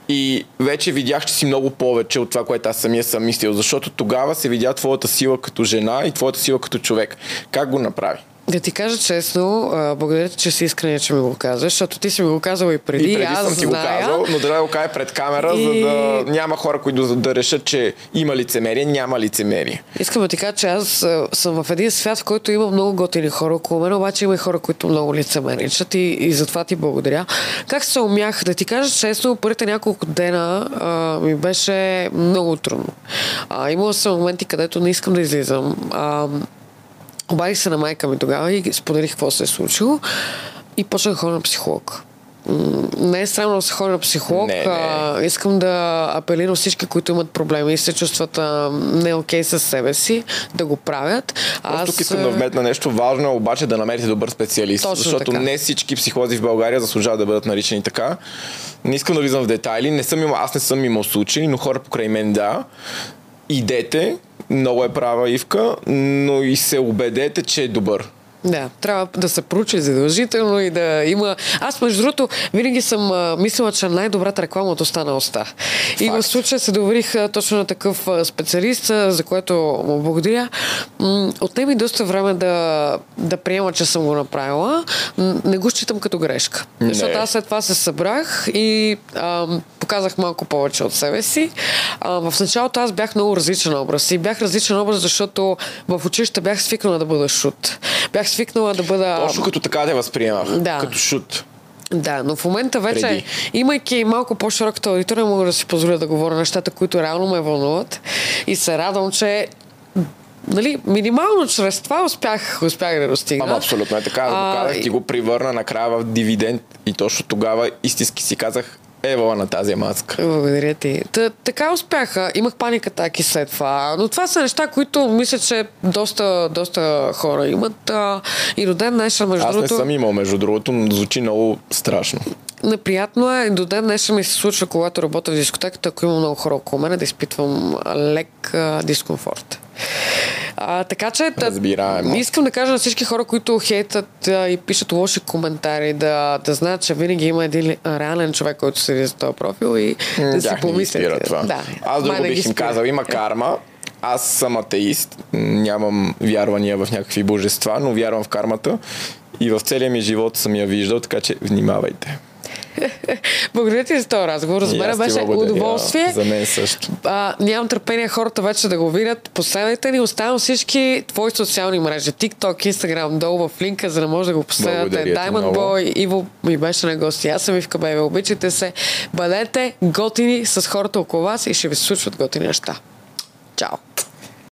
И вече видях, че си много повече от това, което аз самия съм мислил, защото тогава се видя твоята сила като жена и твоята сила като човек. Как го направи? Да ти кажа честно, благодаря ти, че си искрен, че ми го казваш, защото ти си ми го казал и преди. И преди аз съм ти зная. го казал, но да го кажа пред камера, И- за да няма хора, които да, да решат, че има лицемерие, няма лицемерие. Искам да ти кажа, че аз съм в един свят, в който има много готини хора около мен, обаче има и хора, които много лицемеричат и, и затова ти благодаря. Как се умях да ти кажа честно, първите няколко дена а, ми беше много трудно. А, имала съм моменти, където не искам да излизам. А, обадих се на майка ми тогава и споделих какво се е случило и почнах да ходя на психолог. Не е странно да се ходи на психолог. Не, не. А, искам да апелирам всички, които имат проблеми и се чувстват а, не окей със себе си, да го правят. Аз тук искам да вметна нещо важно, обаче да намерите добър специалист. Точно защото така. не всички психолози в България заслужават да бъдат наричани така. Не искам да влизам в детайли. Не съм имал, аз не съм имал случаи, но хора покрай мен да. Идете, много е права Ивка, но и се убедете, че е добър. Да, трябва да се проучи задължително и да има... Аз, между другото, винаги съм а, мислила, че най-добрата реклама от уста на уста. И в случая се доверих а, точно на такъв а, специалист, а, за което му благодаря. М, Отне ми доста време да, да приема, че съм го направила. М, Не го считам като грешка. Не. Защото аз след това се събрах и а, показах малко повече от себе си. А, в началото аз бях много различен образ. И бях различен образ, защото в училище бях свикнала да бъда шут. Бях свикнала да бъда... Точно като така те възприемах. Да. Като шут. Да, но в момента вече, Преди. имайки малко по-широката аудитория, мога да си позволя да говоря нещата, които реално ме вълнуват. И се радвам, че нали, минимално чрез това успях, успях да достигна. Ама абсолютно е така. А, го казах, ти го привърна накрая в дивиденд и точно тогава истински си казах, ева на тази маска. Благодаря ти. Та, така успяха. Имах паника атаки след това. Но това са неща, които мисля, че доста, доста хора имат. А, и до ден днешен, между Аз не другото, съм имал, между другото, но звучи много страшно. неприятно е. До ден днешен ми се случва, когато работя в дискотеката, ако има много хора около мен, да изпитвам лек а, дискомфорт. А, така че, Разбираемо. искам да кажа на всички хора, които хейтат а, и пишат лоши коментари, да, да знаят, че винаги има един реален човек, който седи за този профил и да си помислят. това. Да, Аз друго бих им спира. казал, има карма. Аз съм атеист, нямам вярвания в някакви божества, но вярвам в кармата и в целия ми живот съм я виждал, така че внимавайте. Благодаря ти за този разговор. Ти беше благодаря. удоволствие. За мен също. А, нямам търпение хората вече да го видят. Последвайте ни, оставям всички твои социални мрежи. TikTok, Instagram, долу в линка, за да може да го последвате. Diamond. Boy, Иво ми беше на гости. Аз съм Ивка Бебе. Обичайте се. Бъдете готини с хората около вас и ще ви случват готини неща. Чао!